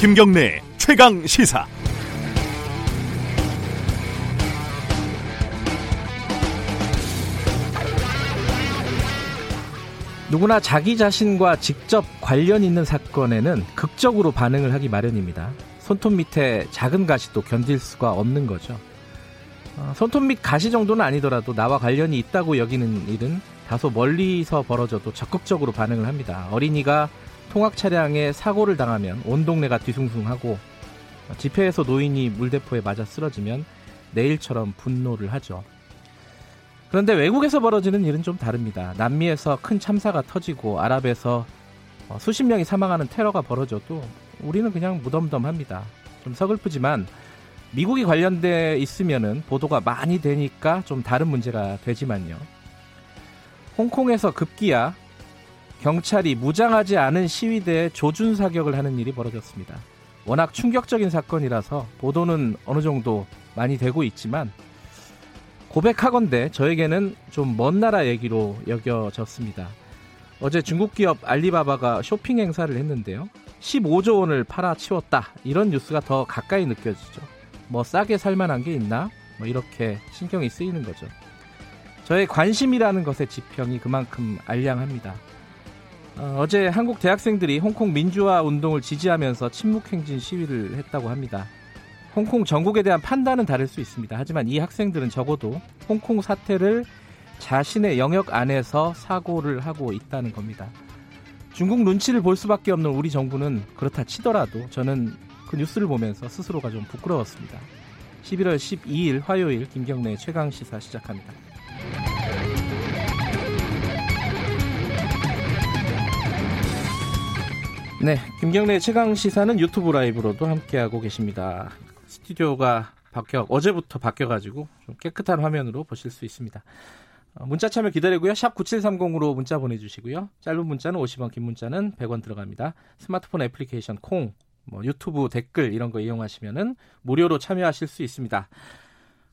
김경래 최강 시사. 누구나 자기 자신과 직접 관련 있는 사건에는 극적으로 반응을 하기 마련입니다. 손톱 밑에 작은 가시도 견딜 수가 없는 거죠. 어, 손톱 밑 가시 정도는 아니더라도 나와 관련이 있다고 여기는 일은 다소 멀리서 벌어져도 적극적으로 반응을 합니다. 어린이가 통학 차량에 사고를 당하면 온 동네가 뒤숭숭하고 집회에서 노인이 물대포에 맞아 쓰러지면 내일처럼 분노를 하죠. 그런데 외국에서 벌어지는 일은 좀 다릅니다. 남미에서 큰 참사가 터지고 아랍에서 어, 수십 명이 사망하는 테러가 벌어져도 우리는 그냥 무덤덤합니다. 좀 서글프지만 미국이 관련돼 있으면은 보도가 많이 되니까 좀 다른 문제가 되지만요. 홍콩에서 급기야 경찰이 무장하지 않은 시위대에 조준 사격을 하는 일이 벌어졌습니다. 워낙 충격적인 사건이라서 보도는 어느 정도 많이 되고 있지만 고백하건대 저에게는 좀 먼 나라 얘기로 여겨졌습니다. 어제 중국 기업 알리바바가 쇼핑 행사를 했는데요. 15조 원을 팔아치웠다. 이런 뉴스가 더 가까이 느껴지죠. 뭐 싸게 살만한 게 있나? 뭐 이렇게 신경이 쓰이는 거죠. 저의 관심이라는 것의 지평이 그만큼 알량합니다. 어, 제 한국 대학생들이 홍콩 민주화 운동을 지지하면서 침묵행진 시위를 했다고 합니다. 홍콩 전국에 대한 판단은 다를 수 있습니다. 하지만 이 학생들은 적어도 홍콩 사태를 자신의 영역 안에서 사고를 하고 있다는 겁니다. 중국 눈치를 볼 수밖에 없는 우리 정부는 그렇다 치더라도 저는 그 뉴스를 보면서 스스로가 좀 부끄러웠습니다. 11월 12일 화요일 김경래 최강 시사 시작합니다. 네, 김경래 최강 시사는 유튜브 라이브로도 함께하고 계십니다. 스튜디오가 바뀌어 어제부터 바뀌어가지고 좀 깨끗한 화면으로 보실 수 있습니다. 어, 문자 참여 기다리고요. 샵 9730으로 문자 보내주시고요. 짧은 문자는 50원, 긴 문자는 100원 들어갑니다. 스마트폰 애플리케이션 콩, 뭐 유튜브 댓글 이런 거 이용하시면은 무료로 참여하실 수 있습니다.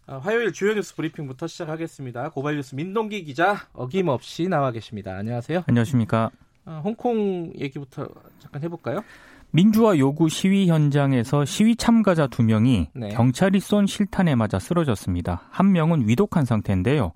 어, 화요일 주요 뉴스 브리핑부터 시작하겠습니다. 고발 뉴스 민동기 기자 어김없이 나와 계십니다. 안녕하세요. 안녕하십니까. 어, 홍콩 얘기부터 잠깐 해볼까요? 민주화 요구 시위 현장에서 시위 참가자 두 명이 네. 경찰이 쏜 실탄에 맞아 쓰러졌습니다. 한 명은 위독한 상태인데요.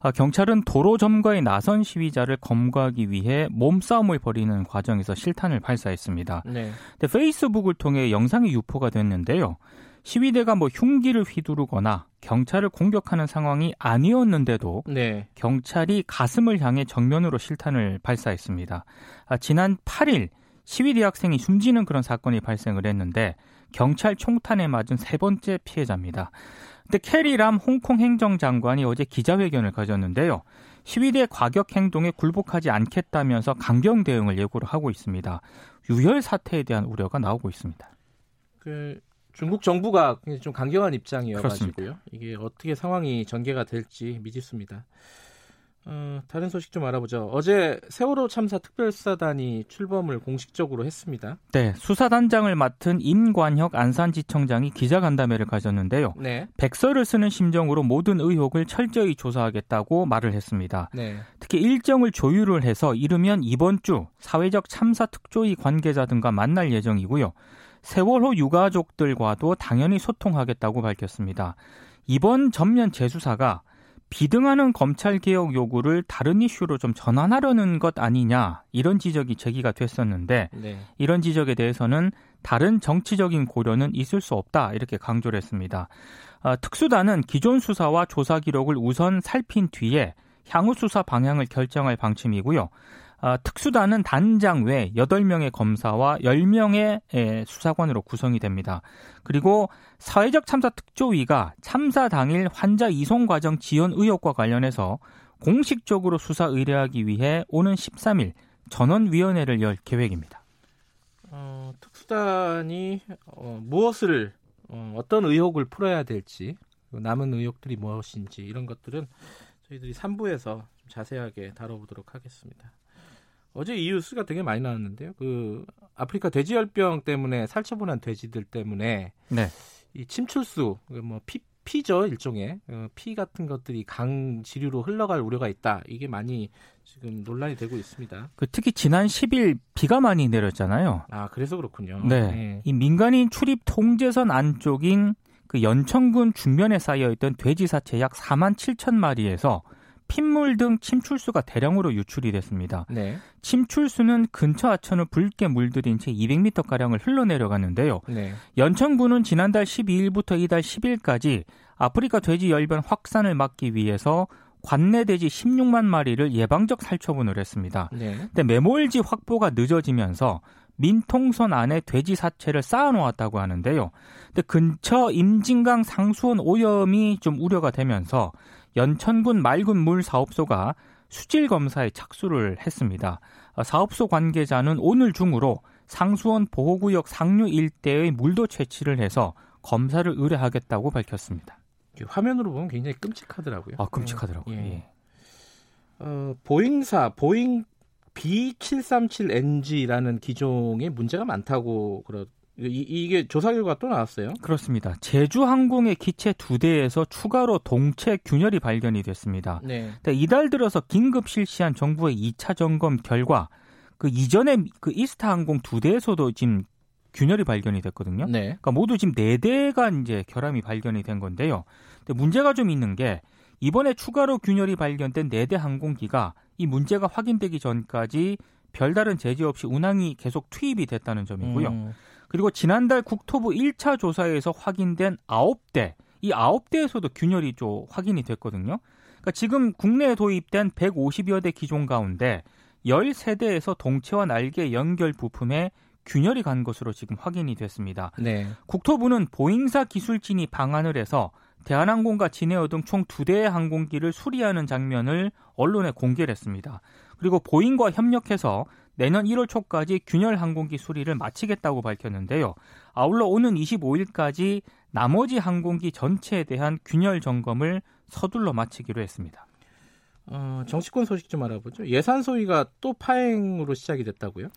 아, 경찰은 도로 점거에 나선 시위자를 검거하기 위해 몸싸움을 벌이는 과정에서 실탄을 발사했습니다. 네. 페이스북을 통해 영상이 유포가 됐는데요. 시위대가 뭐 흉기를 휘두르거나 경찰을 공격하는 상황이 아니었는데도 네. 경찰이 가슴을 향해 정면으로 실탄을 발사했습니다. 아, 지난 8일 시위대 학생이 숨지는 그런 사건이 발생을 했는데 경찰 총탄에 맞은 세 번째 피해자입니다. 근데 캐리람 홍콩 행정장관이 어제 기자회견을 가졌는데요. 시위대 과격 행동에 굴복하지 않겠다면서 강경 대응을 예고를 하고 있습니다. 유혈 사태에 대한 우려가 나오고 있습니다. 그 중국 정부가 좀 강경한 입장이어가지고요. 이게 어떻게 상황이 전개가 될지 미지수입니다. 어, 다른 소식 좀 알아보죠. 어제 세월호 참사 특별수사단이 출범을 공식적으로 했습니다. 네, 수사단장을 맡은 임관혁 안산지청장이 기자간담회를 가졌는데요. 네. 백서를 쓰는 심정으로 모든 의혹을 철저히 조사하겠다고 말을 했습니다. 네. 특히 일정을 조율을 해서 이르면 이번 주 사회적 참사 특조위 관계자 등과 만날 예정이고요. 세월호 유가족들과도 당연히 소통하겠다고 밝혔습니다. 이번 전면 재수사가 비등하는 검찰 개혁 요구를 다른 이슈로 좀 전환하려는 것 아니냐 이런 지적이 제기가 됐었는데 네. 이런 지적에 대해서는 다른 정치적인 고려는 있을 수 없다 이렇게 강조를 했습니다. 어, 특수단은 기존 수사와 조사 기록을 우선 살핀 뒤에 향후 수사 방향을 결정할 방침이고요. 어, 특수단은 단장 외 8명의 검사와 10명의 수사관으로 구성이 됩니다. 그리고 사회적 참사 특조위가 참사 당일 환자 이송 과정 지연 의혹과 관련해서 공식적으로 수사 의뢰하기 위해 오는 13일 전원위원회를 열 계획입니다. 어, 특수단이 어, 무엇을 어, 어떤 의혹을 풀어야 될지 남은 의혹들이 무엇인지 이런 것들은 저희들이 3부에서 자세하게 다뤄보도록 하겠습니다. 어제 이 뉴스가 되게 많이 나왔는데요. 그 아프리카 돼지열병 때문에 살처분한 돼지들 때문에 네. 이 침출수 뭐 피, 피죠 일종의 어, 피 같은 것들이 강 지류로 흘러갈 우려가 있다. 이게 많이 지금 논란이 되고 있습니다. 그 특히 지난 10일 비가 많이 내렸잖아요. 아 그래서 그렇군요. 네, 네. 이 민간인 출입 통제선 안쪽인 그 연천군 중면에 쌓여 있던 돼지 사체 약 4만 7천 마리에서 핏물 등 침출수가 대량으로 유출이 됐습니다. 네. 침출수는 근처 하천을 붉게 물들인 채 200m 가량을 흘러내려갔는데요. 네. 연천군은 지난달 12일부터 이달 10일까지 아프리카 돼지 열변 확산을 막기 위해서 관내 돼지 16만 마리를 예방적 살처분을 했습니다. 네. 근데 메몰지 확보가 늦어지면서 민통선 안에 돼지 사체를 쌓아놓았다고 하는데요. 근데 근처 임진강 상수원 오염이 좀 우려가 되면서 연천군 맑은 물 사업소가 수질 검사에 착수를 했습니다. 어, 사업소 관계자는 오늘 중으로 상수원 보호구역 상류 일대의 물도 채취를 해서 검사를 의뢰하겠다고 밝혔습니다. 화면으로 보면 굉장히 끔찍하더라고요. 아, 끔찍하더라고요. 예. 예. 어, 보잉사 보잉 B737NG라는 기종에 문제가 많다고 그러 이, 게 조사 결과 또 나왔어요? 그렇습니다. 제주 항공의 기체 두 대에서 추가로 동체 균열이 발견이 됐습니다. 네. 이달 들어서 긴급 실시한 정부의 2차 점검 결과 그 이전에 그 이스타 항공 두 대에서도 지금 균열이 발견이 됐거든요. 네. 그러니까 모두 지금 네 대가 이제 결함이 발견이 된 건데요. 근데 문제가 좀 있는 게 이번에 추가로 균열이 발견된 네 대 항공기가 이 문제가 확인되기 전까지 별다른 제재 없이 운항이 계속 투입이 됐다는 점이고요. 음. 그리고 지난달 국토부 1차 조사에서 확인된 9대, 이 9대에서도 균열이 좀 확인이 됐거든요. 그러니까 지금 국내에 도입된 150여 대 기종 가운데 13대에서 동체와 날개 연결 부품에 균열이 간 것으로 지금 확인이 됐습니다. 네. 국토부는 보잉사 기술진이 방안을 해서 대한항공과 진에어 등 총 두 대의 항공기를 수리하는 장면을 언론에 공개를 했습니다. 그리고 보잉과 협력해서 내년 1월 초까지 균열 항공기 수리를 마치겠다고 밝혔는데요. 아울러 오는 25일까지 나머지 항공기 전체에 대한 균열 점검을 서둘러 마치기로 했습니다. 어, 정치권 소식 좀 알아보죠. 예산 소위가 또 파행으로 시작이 됐다고요?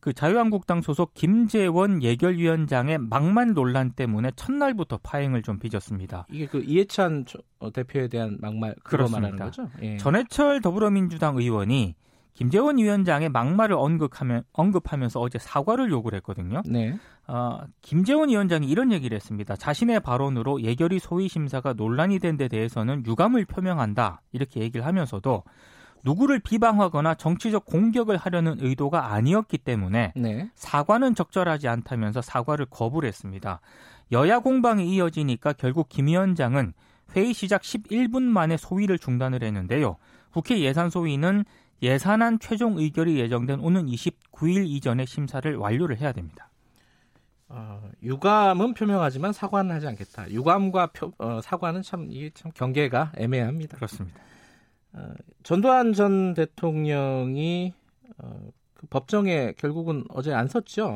그 자유한국당 소속 김재원 예결위원장의 막말 논란 때문에 첫날부터 파행을 좀 빚었습니다. 이게 그 이해찬 어, 대표에 대한 막말 그거 말하는 거죠? 예. 전해철 더불어민주당 의원이 김재원 위원장의 막말을 언급하면, 언급하면서 어제 사과를 요구를 했거든요. 네. 어, 김재원 위원장이 이런 얘기를 했습니다. 자신의 발언으로 예결위 소위 심사가 논란이 된 데 대해서는 유감을 표명한다. 이렇게 얘기를 하면서도 누구를 비방하거나 정치적 공격을 하려는 의도가 아니었기 때문에 네. 사과는 적절하지 않다면서 사과를 거부를 했습니다. 여야 공방이 이어지니까 결국 김 위원장은 회의 시작 11분 만에 소위를 중단을 했는데요. 국회 예산 소위는 예산안 최종 의결이 예정된 오는 29일 이전에 심사를 완료를 해야 됩니다. 어, 유감은 표명하지만 사과는 하지 않겠다. 유감과 표, 어, 사과는 참 이게 참 경계가 애매합니다. 그렇습니다. 어, 전두환 전 대통령이 어, 그 법정에 결국은 어제 안 섰죠.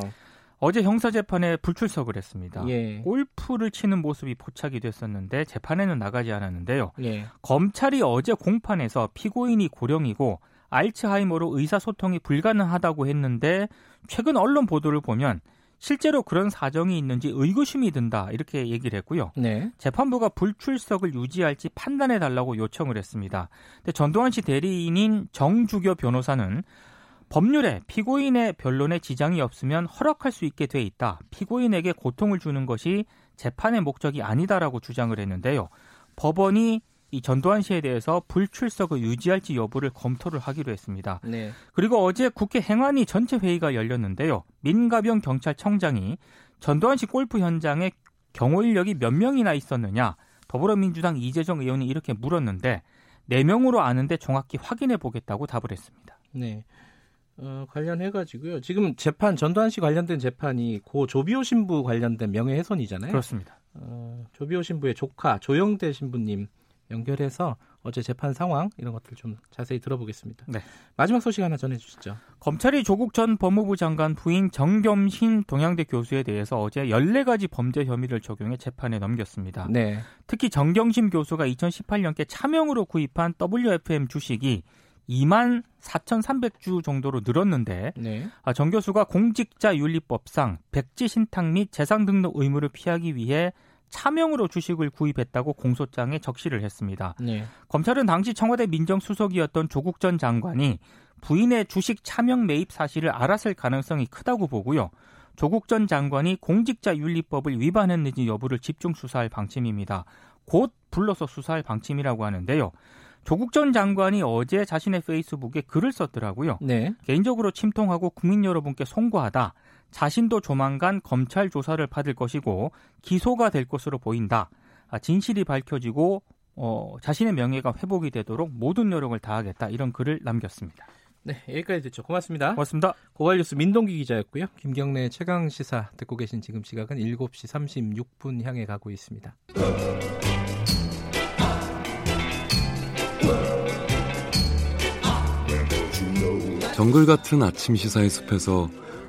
어제 형사재판에 불출석을 했습니다. 예. 골프를 치는 모습이 포착이 됐었는데 재판에는 나가지 않았는데요. 예. 검찰이 어제 공판에서 피고인이 고령이고 알츠하이머로 의사소통이 불가능하다고 했는데 최근 언론 보도를 보면 실제로 그런 사정이 있는지 의구심이 든다 이렇게 얘기를 했고요. 네. 재판부가 불출석을 유지할지 판단해 달라고 요청을 했습니다. 근데 전두환 씨 대리인인 정주교 변호사는 법률에 피고인의 변론에 지장이 없으면 허락할 수 있게 돼 있다. 피고인에게 고통을 주는 것이 재판의 목적이 아니다라고 주장을 했는데요. 법원이 이 전두환 씨에 대해서 불출석을 유지할지 여부를 검토를 하기로 했습니다. 네. 그리고 어제 국회 행안위 전체 회의가 열렸는데요. 민가병 경찰청장이 전두환 씨 골프 현장에 경호 인력이 몇 명이나 있었느냐 더불어민주당 이재정 의원이 이렇게 물었는데 4명으로 아는데 정확히 확인해 보겠다고 답을 했습니다. 네. 어, 관련해 가지고요. 지금 재판 전두환 씨 관련된 재판이 고 조비오 신부 관련된 명예훼손이잖아요. 그렇습니다. 어, 조비오 신부의 조카 조영대 신부님 연결해서 어제 재판 상황 이런 것들 좀 자세히 들어보겠습니다. 네. 마지막 소식 하나 전해주시죠. 검찰이 조국 전 법무부 장관 부인 정겸신 동양대 교수에 대해서 어제 14가지 범죄 혐의를 적용해 재판에 넘겼습니다. 네. 특히 정경심 교수가 2018년께 차명으로 구입한 WFM 주식이 2만 4,300주 정도로 늘었는데 네. 아, 정 교수가 공직자윤리법상 백지 신탁 및 재산 등록 의무를 피하기 위해 차명으로 주식을 구입했다고 공소장에 적시를 했습니다. 네. 검찰은 당시 청와대 민정수석이었던 조국 전 장관이 부인의 주식 차명 매입 사실을 알았을 가능성이 크다고 보고요. 조국 전 장관이 공직자윤리법을 위반했는지 여부를 집중 수사할 방침입니다. 곧 불러서 수사할 방침이라고 하는데요. 조국 전 장관이 어제 자신의 페이스북에 글을 썼더라고요. 네. 개인적으로 침통하고 국민 여러분께 송구하다. 자신도 조만간 검찰 조사를 받을 것이고 기소가 될 것으로 보인다. 아, 진실이 밝혀지고 어, 자신의 명예가 회복이 되도록 모든 노력을 다하겠다. 이런 글을 남겼습니다. 네, 여기까지 듣죠. 고맙습니다. 고맙습니다. 고발뉴스 민동기 기자였고요. 김경래 최강 시사 듣고 계신 지금 시각은 7시 36분 향해 가고 있습니다. 정글 같은 아침 시사의 숲에서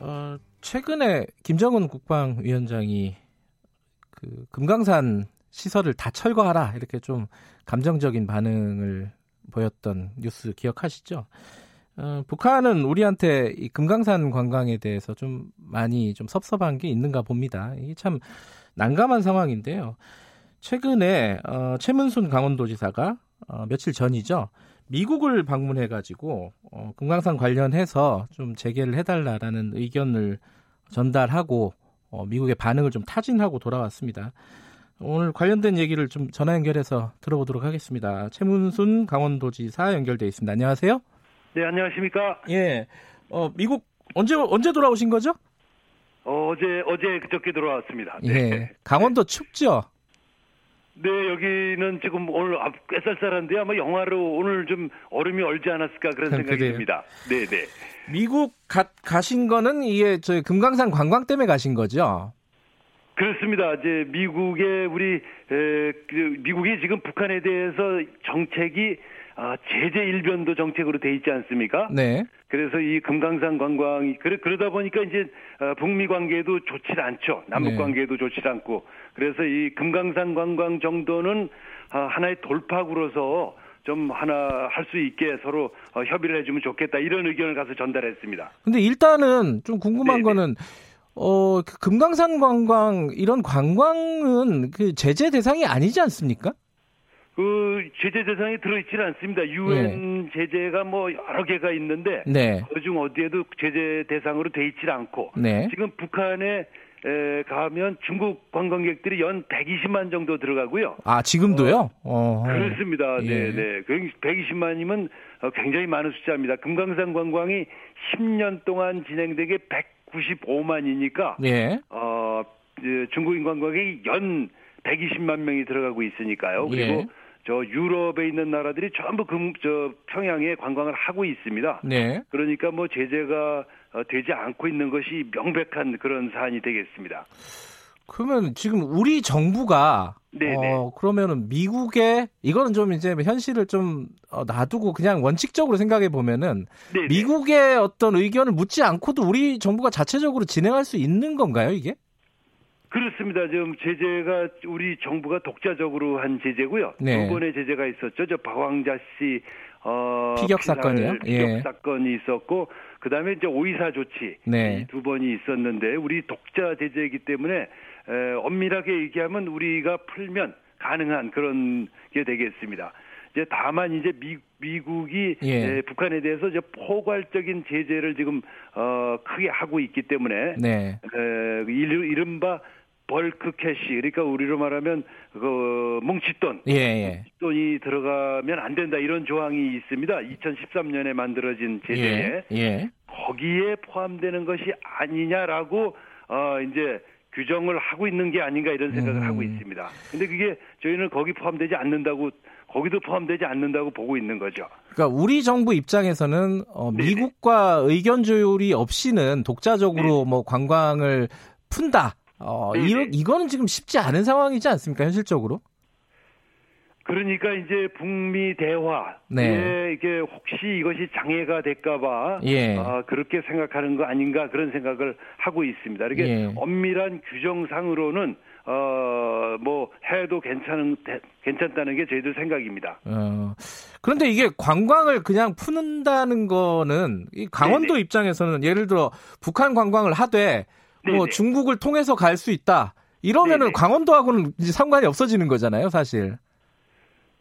어, 최근에 김정은 국방위원장이 그 금강산 시설을 다 철거하라 이렇게 좀 감정적인 반응을 보였던 뉴스 기억하시죠? 어, 북한은 우리한테 이 금강산 관광에 대해서 좀 많이 좀 섭섭한 게 있는가 봅니다. 이게 참 난감한 상황인데요. 최근에 어, 최문순 강원도지사가 어, 며칠 전이죠. 미국을 방문해가지고 어, 금강산 관련해서 좀 재개를 해달라라는 의견을 전달하고 어, 미국의 반응을 좀 타진하고 돌아왔습니다. 오늘 관련된 얘기를 좀 전화 연결해서 들어보도록 하겠습니다. 최문순 강원도지사 연결돼 있습니다. 안녕하세요. 네, 안녕하십니까? 예. 어, 미국 언제 언제 돌아오신 거죠? 어, 제 어제 그저께 돌아왔습니다. 네. 예. 강원도 춥죠? 네, 여기는 지금 오늘 꽤 쌀쌀한데 아마 영화로 오늘 좀 얼음이 얼지 않았을까 그런 생각이 그래요. 듭니다. 네, 네. 미국 가, 가신 거는 이게 저 금강산 관광 때문에 가신 거죠? 그렇습니다. 이제 미국의 우리 에, 그 미국이 지금 북한에 대해서 정책이 아, 제재 일변도 정책으로 돼 있지 않습니까? 네. 그래서 이 금강산 관광이 그래 그러다 보니까 이제 어, 북미 관계도 좋지 않죠. 남북 네. 관계도 좋지 않고 그래서 이 금강산 관광 정도는 아, 하나의 돌파구로서 좀 하나 할 수 있게 서로 어, 협의를 해주면 좋겠다 이런 의견을 가서 전달했습니다. 근데 일단은 좀 궁금한 네네. 거는 어, 그 금강산 관광 이런 관광은 그 제재 대상이 아니지 않습니까? 그 제재 대상에 들어있지는 않습니다. 유엔 네. 제재가 뭐 여러 개가 있는데 네. 그중 어디에도 제재 대상으로 돼 있지 않고 네. 지금 북한에 에, 가면 중국 관광객들이 연 120만 정도 들어가고요. 아 지금도요? 어, 그렇습니다. 예. 네, 네. 120만이면 어, 굉장히 많은 숫자입니다. 금강산 관광이 10년 동안 진행되게 195만이니까 예. 어, 중국인 관광객이 연 120만 명이 들어가고 있으니까요. 그리고 예. 저 유럽에 있는 나라들이 전부 금, 저 평양에 관광을 하고 있습니다. 네. 그러니까 뭐 제재가 어, 되지 않고 있는 것이 명백한 그런 사안이 되겠습니다. 그러면 지금 우리 정부가 네네. 어, 그러면은 미국의 이거는 좀 이제 현실을 좀 어, 놔두고 그냥 원칙적으로 생각해 보면은 네네. 미국의 어떤 의견을 묻지 않고도 우리 정부가 자체적으로 진행할 수 있는 건가요, 이게? 그렇습니다. 지금 제재가 우리 정부가 독자적으로 한 제재고요. 네. 두 번의 제재가 있었죠. 저 박왕자 씨 어, 피격 사건이요. 피격 예. 사건이 있었고 그다음에 이제 오이사 조치 네. 두 번이 있었는데 우리 독자 제재이기 때문에 에, 엄밀하게 얘기하면 우리가 풀면 가능한 그런 게 되겠습니다. 이제 다만 이제 미, 미국이 예. 에, 북한에 대해서 이제 포괄적인 제재를 지금 어, 크게 하고 있기 때문에 네. 에, 이른바 bulk cash 그러니까 우리로 말하면 그 뭉칫돈 예, 예. 돈이 들어가면 안 된다 이런 조항이 있습니다. 2013년에 만들어진 제재에 예, 예. 거기에 포함되는 것이 아니냐라고 어 이제 규정을 하고 있는 게 아닌가 이런 생각을 음. 하고 있습니다. 근데 그게 저희는 거기 포함되지 않는다고 거기도 포함되지 않는다고 보고 있는 거죠. 그러니까 우리 정부 입장에서는 어, 미국과 의견 조율이 없이는 독자적으로 네. 뭐 관광을 푼다. 어, 네, 이, 이거는 지금 쉽지 않은 상황이지 않습니까, 현실적으로? 그러니까 이제 북미 대화에 네. 이게 혹시 이것이 장애가 될까봐 예. 어, 그렇게 생각하는 거 아닌가 그런 생각을 하고 있습니다. 이렇게 예. 엄밀한 규정상으로는 어뭐 해도 괜찮은 괜찮다는 게 저희들 생각입니다. 어, 그런데 이게 관광을 그냥 푸는다는 거는 이 강원도 네네. 입장에서는 예를 들어 북한 관광을 하되 뭐. 중국을 통해서 갈 수 있다. 이러면은 네네. 강원도하고는 이제 상관이 없어지는 거잖아요, 사실.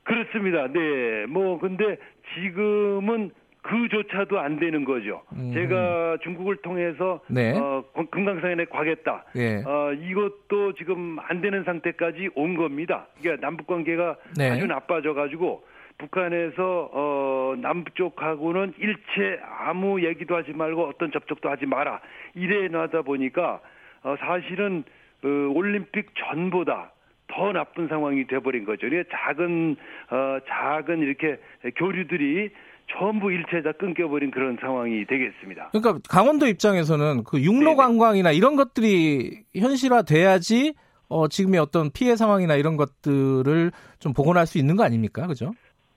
그렇습니다. 네. 뭐 근데 지금은 그조차도 안 되는 거죠. 음. 제가 중국을 통해서 네. 어, 금강산에 가겠다. 네. 어, 이것도 지금 안 되는 상태까지 온 겁니다. 그러니까 남북 관계가 네. 아주 나빠져 가지고 북한에서 어, 남쪽하고는 일체 아무 얘기도 하지 말고 어떤 접촉도 하지 마라. 이래 놔다 보니까 어, 사실은 어, 올림픽 전보다 더 나쁜 상황이 돼버린 거죠. 작은 어, 작은 이렇게 교류들이 전부 일체 다 끊겨버린 그런 상황이 되겠습니다. 그러니까 강원도 입장에서는 그 육로 네네. 관광이나 이런 것들이 현실화돼야지 어, 지금의 어떤 피해 상황이나 이런 것들을 좀 복원할 수 있는 거 아닙니까? 그죠?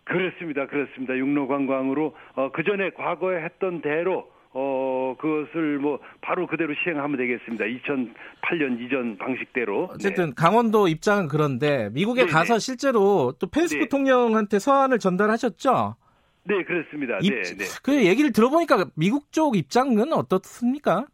그렇습니다. 그렇습니다. 육로 관광으로 어, 그 전에 과거에 했던 대로 어, 그것을 뭐 바로 그대로 시행하면 되겠습니다. 2008년 이전 방식대로. 어쨌든 네. 강원도 입장은 그런데 미국에 네네. 가서 실제로 또 펜스 네. 대통령한테 서한을 전달하셨죠? 네, 그렇습니다. 입, 네, 네. 그 얘기를 들어보니까 미국 쪽 입장은 어떻습니까?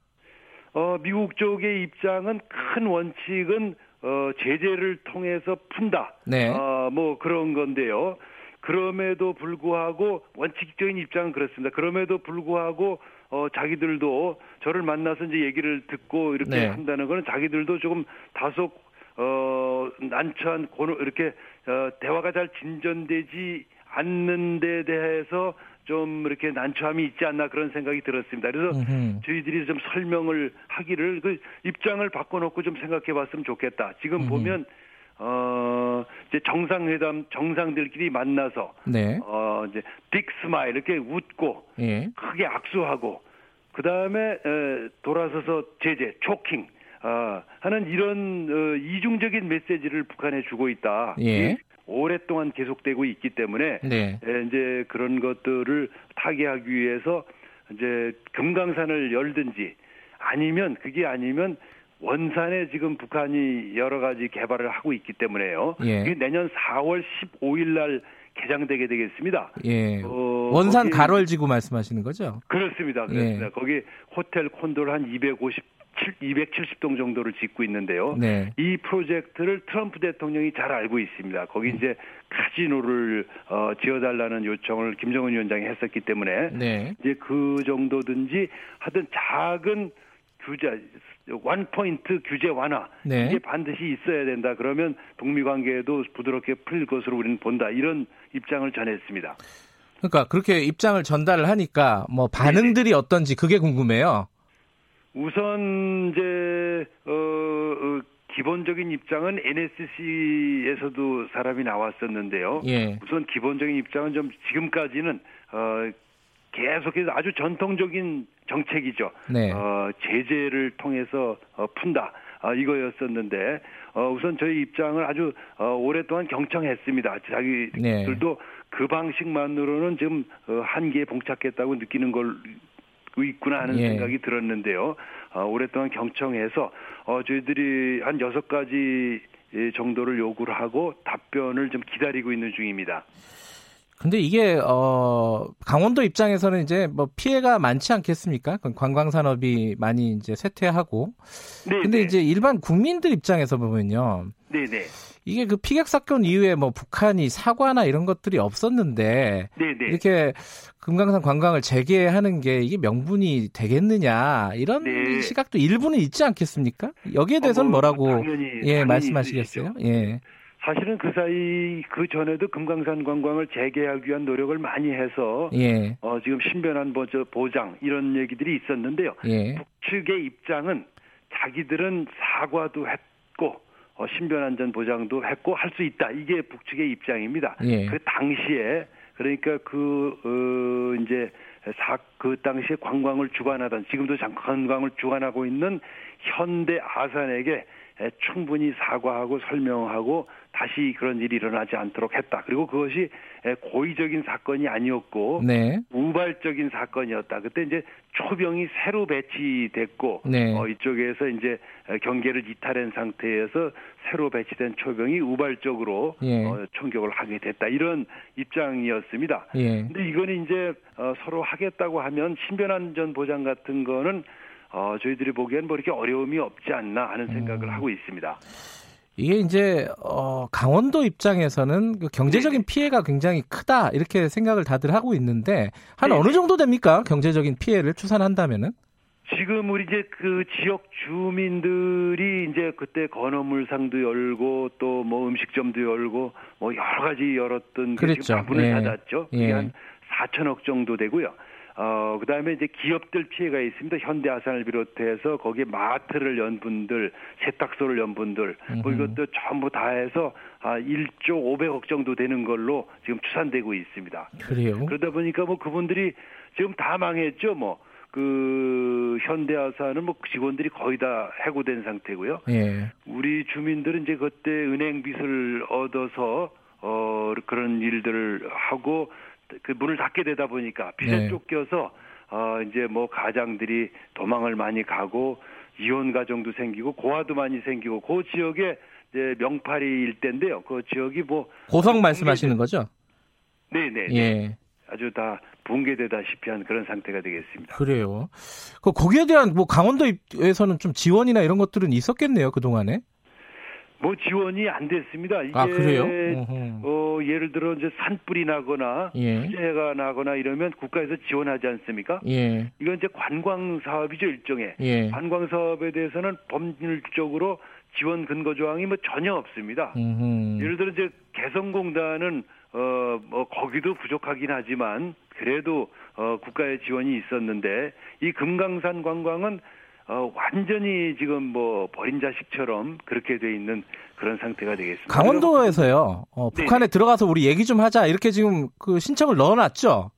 어, 미국 쪽의 입장은 큰 원칙은 어, 제재를 통해서 푼다. 네. 어, 뭐 그런 건데요. 그럼에도 불구하고 원칙적인 입장은 그렇습니다. 그럼에도 불구하고 어 자기들도 저를 만나서 이제 얘기를 듣고 이렇게 네. 한다는 거는 자기들도 조금 다소 어 난처한 고노 이렇게 어 대화가 잘 진전되지 않는 데 대해서 좀 이렇게 난처함이 있지 않나 그런 생각이 들었습니다. 그래서 음흠. 저희들이 좀 설명을 하기를 그 입장을 바꿔놓고 좀 생각해 봤으면 좋겠다. 지금 음흠. 보면 어 이제 정상회담 정상들끼리 만나서 네. 어 이제 big smile 이렇게 웃고 예. 크게 악수하고 그 다음에 돌아서서 제재 choking 어, 하는 이런 어, 이중적인 메시지를 북한에 주고 있다. 예. 오랫동안 계속되고 있기 때문에 네. 이제 그런 것들을 타개하기 위해서 이제 금강산을 열든지 아니면 그게 아니면 원산에 지금 북한이 여러 가지 개발을 하고 있기 때문에요. 예. 이게 내년 4월 15일 날 개장되게 되겠습니다. 예. 어, 원산 가월지구 말씀하시는 거죠? 그렇습니다. 그렇습니다. 예. 거기 호텔 콘도를 한 250, 270동 정도를 짓고 있는데요. 네. 이 프로젝트를 트럼프 대통령이 잘 알고 있습니다. 거기 이제 카지노를 어, 지어달라는 요청을 김정은 위원장이 했었기 때문에 네. 이제 그 정도든지 하여튼 작은 규제 원 포인트 규제 완화 네. 이게 반드시 있어야 된다. 그러면 북미 관계도 부드럽게 풀릴 것으로 우리는 본다. 이런 입장을 전했습니다. 그러니까 그렇게 입장을 전달을 하니까 뭐 반응들이 네네. 어떤지 그게 궁금해요. 우선 이제 어, 어 기본적인 입장은 NSC에서도 사람이 나왔었는데요. 예. 우선 기본적인 입장은 좀 지금까지는 어 계속해서 아주 전통적인 정책이죠. 네. 어, 제재를 통해서 어, 푼다. 어, 이거였었는데 어, 우선 저희 입장을 아주 어, 오랫동안 경청했습니다. 자기들도 네. 그 방식만으로는 지금 어, 한계에 봉착했다고 느끼는 걸 있구나 하는 예. 생각이 들었는데요. 어, 오랫동안 경청해서 어, 저희들이 한 여섯 가지 정도를 요구를 하고 답변을 좀 기다리고 있는 중입니다. 근데 이게 어 강원도 입장에서는 이제 뭐 피해가 많지 않겠습니까? 관광 산업이 많이 이제 쇠퇴하고. 네. 근데 네. 이제 일반 국민들 입장에서 보면요. 네, 네. 이게 그 피격 사건 이후에 뭐 북한이 사과나 이런 것들이 없었는데 네네. 네. 이렇게 금강산 관광을 재개하는 게 이게 명분이 되겠느냐 이런 네. 시각도 일부는 있지 않겠습니까? 여기에 대해서는 어, 뭐, 뭐라고 당연히, 예 당연히 말씀하시겠어요? 있으시죠. 예. 사실은 그 사이 그 전에도 금강산 관광을 재개하기 위한 노력을 많이 해서 예. 어, 지금 신변한 보장 이런 얘기들이 있었는데요. 예. 북측의 입장은 자기들은 사과도 했고 어, 신변안 전 보장도 했고 할 수 있다. 이게 북측의 입장입니다. 예. 그 당시에 그러니까 그 어, 이제 사, 그 당시에 관광을 주관하던 지금도 관광을 주관하고 있는 현대 아산에게 충분히 사과하고 설명하고 다시 그런 일이 일어나지 않도록 했다. 그리고 그것이 고의적인 사건이 아니었고 네. 우발적인 사건이었다. 그때 이제 초병이 새로 배치됐고 네. 어, 이쪽에서 이제 경계를 이탈한 상태에서 새로 배치된 초병이 우발적으로 예. 어, 총격을 하게 됐다. 이런 입장이었습니다. 예. 근데 이거는 이제 어, 서로 하겠다고 하면 신변안전 보장 같은 거는 어, 저희들이 보기엔 뭐 이렇게 어려움이 없지 않나 하는 생각을 음. 하고 있습니다. 이게 이제 어, 강원도 입장에서는 그 경제적인 네 피해가 굉장히 크다 이렇게 생각을 다들 하고 있는데 한네 어느 정도 됩니까 경제적인 피해를 추산한다면은? 지금 우리 이제 그 지역 주민들이 이제 그때 건어물상도 열고 또 뭐 음식점도 열고 뭐 여러 가지 열었던 그랬죠. 문을 예. 닫았죠. 예. 한 4천억 정도 되고요. 어, 그 다음에 이제 기업들 피해가 있습니다. 현대아산을 비롯해서 거기에 마트를 연 분들, 세탁소를 연 분들, 뭐 이것도 전부 다 해서 아, 1조 500억 정도 되는 걸로 지금 추산되고 있습니다. 그래요? 그러다 보니까 뭐 그분들이 지금 다 망했죠, 뭐. 그 현대아산은 뭐 직원들이 거의 다 해고된 상태고요. 예. 우리 주민들은 이제 그때 은행 빚을 얻어서 어 그런 일들을 하고 그 문을 닫게 되다 보니까 빚에 네. 쫓겨서 어 이제 뭐 가장들이 도망을 많이 가고 이혼 가정도 생기고 고아도 많이 생기고 그 지역에 이제 명파리 일대인데요. 그 지역이 뭐 고성 말씀하시는 거죠? 네네. 네. 예. 아주 다 붕괴되다시피 한 그런 상태가 되겠습니다. 그래요. 그 거기에 대한 뭐 강원도에서는 좀 지원이나 이런 것들은 있었겠네요 그 동안에. 뭐 지원이 안 됐습니다. 이게 아, 그래요? 어, 예를 들어 이제 산불이 나거나 예. 수재가 나거나 이러면 국가에서 지원하지 않습니까? 예. 이건 이제 관광 사업이죠 일종의 예. 관광 사업에 대해서는 법률적으로 지원 근거 조항이 뭐 전혀 없습니다. 음흠. 예를 들어 이제 개성공단은 어 뭐 거기도 부족하긴 하지만 그래도 어 국가의 지원이 있었는데 이 금강산 관광은 어, 완전히 지금 뭐 버린 자식처럼 그렇게 돼 있는 그런 상태가 되겠습니다. 강원도에서요. 어, 북한에 들어가서 우리 얘기 좀 하자 이렇게 지금 그 신청을 넣어놨죠.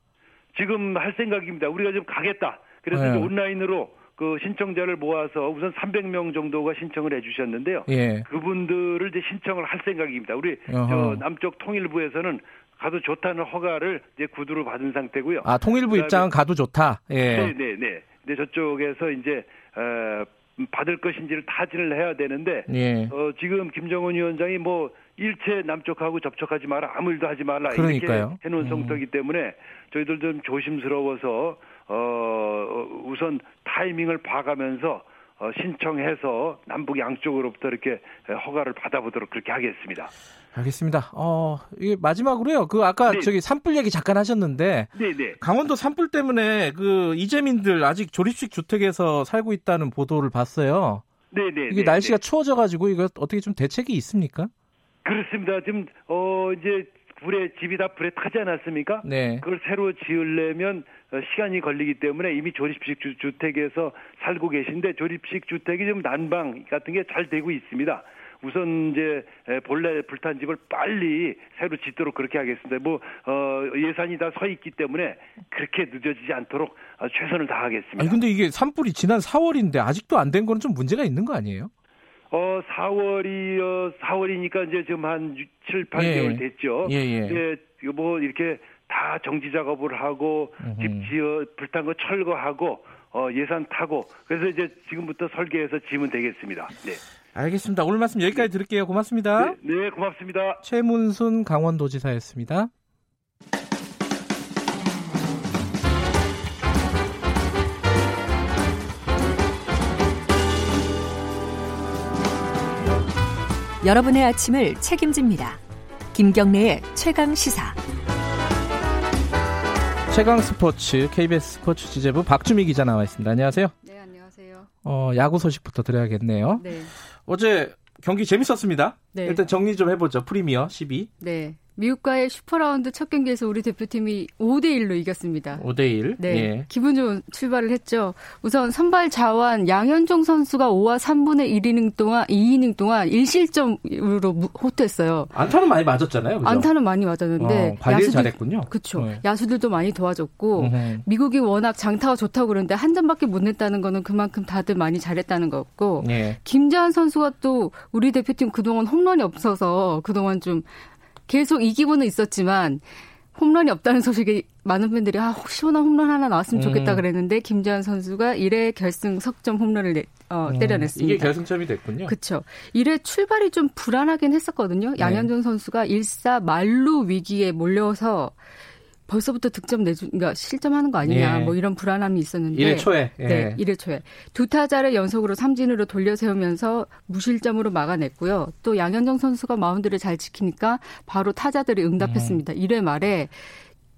지금 할 생각입니다. 우리가 지금 가겠다. 그래서 네. 온라인으로 그 신청자를 모아서 우선 300명 정도가 신청을 해주셨는데요. 예. 그분들을 이제 신청을 할 생각입니다. 우리 어허. 저 남쪽 통일부에서는 가도 좋다는 허가를 이제 구두로 받은 상태고요. 아 통일부 입장은 가도 좋다. 예. 네네네. 네, 네. 근데 저쪽에서 이제 어, 받을 것인지를 타진을 해야 되는데 예. 어, 지금 김정은 위원장이 뭐 일체 남쪽하고 접촉하지 마라 아무 일도 하지 말라 그러니까요. 이렇게 해놓은 음. 성격이기 때문에 저희들 좀 조심스러워서 어, 우선 타이밍을 봐가면서 어, 신청해서 남북 양쪽으로부터 이렇게 허가를 받아보도록 그렇게 하겠습니다. 알겠습니다. 어, 이게 마지막으로요. 그 아까 네. 저기 산불 얘기 잠깐 하셨는데 네, 네. 강원도 산불 때문에 그 이재민들 아직 조립식 주택에서 살고 있다는 보도를 봤어요. 네, 네. 이게 네, 날씨가 네. 추워져 가지고 이거 어떻게 좀 대책이 있습니까? 그렇습니다. 지금 어 이제 불에 집이 다 불에 타지 않았습니까? 네. 그걸 새로 지으려면 어, 시간이 걸리기 때문에 이미 조립식 주, 택에서 살고 계신데 조립식 주택이 좀 난방 같은 게 잘 되고 있습니다. 우선 이제 본래 불탄 집을 빨리 새로 짓도록 그렇게 하겠습니다. 뭐 어, 예산이 다 서 있기 때문에 그렇게 늦어지지 않도록 어, 최선을 다하겠습니다. 아니 근데 이게 산불이 지난 4월인데 아직도 안 된 거는 좀 문제가 있는 거 아니에요? 어 4월이 어 4월이니까 이제 지금 한 7, 8개월 예. 됐죠. 예, 예. 예, 뭐 이렇게 다 정지 작업을 하고. 집 지어 불탄 거 철거하고 어 예산 타고 그래서 이제 지금부터 설계해서 지면 되겠습니다. 네. 알겠습니다. 오늘 말씀 여기까지 들을게요. 고맙습니다. 네, 네 고맙습니다. 최문순 강원도지사였습니다. 여러분의 아침을 책임집니다. 김경래의 최강 시사. 최강 스포츠 KBS 스포츠 취재부 박주미 기자 나와 있습니다. 안녕하세요. 네, 안녕하세요. 어, 야구 소식부터 드려야겠네요. 네. 어제 경기 재밌었습니다. 네. 일단 정리 좀 해보죠. 프리미어 12. 네. 미국과의 슈퍼라운드 첫 경기에서 우리 대표팀이 5대 1로 이겼습니다. 5대 1. 네. 예. 기분 좋은 출발을 했죠. 우선 선발 좌완 양현종 선수가 5와 3분의 1이닝 동안 2이닝 동안 1실점으로 호투했어요. 안타는 많이 맞았잖아요. 그죠? 안타는 많이 맞았는데 어, 관리 야수들, 잘했군요. 그렇죠. 네. 야수들도 많이 도와줬고 음흠. 미국이 워낙 장타가 좋다고 그러는데 한 점밖에 못 냈다는 거는 그만큼 다들 많이 잘했다는 거였고 예. 김재환 선수가 또 우리 대표팀 그동안 홈런이 없어서 그동안 좀 계속 이기고는 있었지만 홈런이 없다는 소식이 많은 분들이 아 시원한 홈런 하나 나왔으면 좋겠다 음. 그랬는데 김재환 선수가 1회 결승 석점 홈런을 내, 어, 음. 때려냈습니다. 이게 결승점이 됐군요. 그렇죠. 1회 출발이 좀 불안하긴 했었거든요. 네. 양현종 선수가 1사 말루 위기에 몰려서 벌써부터 득점 내주, 그러니까 실점하는 거 아니냐, 예. 뭐 이런 불안함이 있었는데. 1회 초에. 예. 네, 1회 초에. 두 타자를 연속으로 삼진으로 돌려 세우면서 무실점으로 막아냈고요. 또 양현종 선수가 마운드를 잘 지키니까 바로 타자들이 응답했습니다. 음. 1회 말에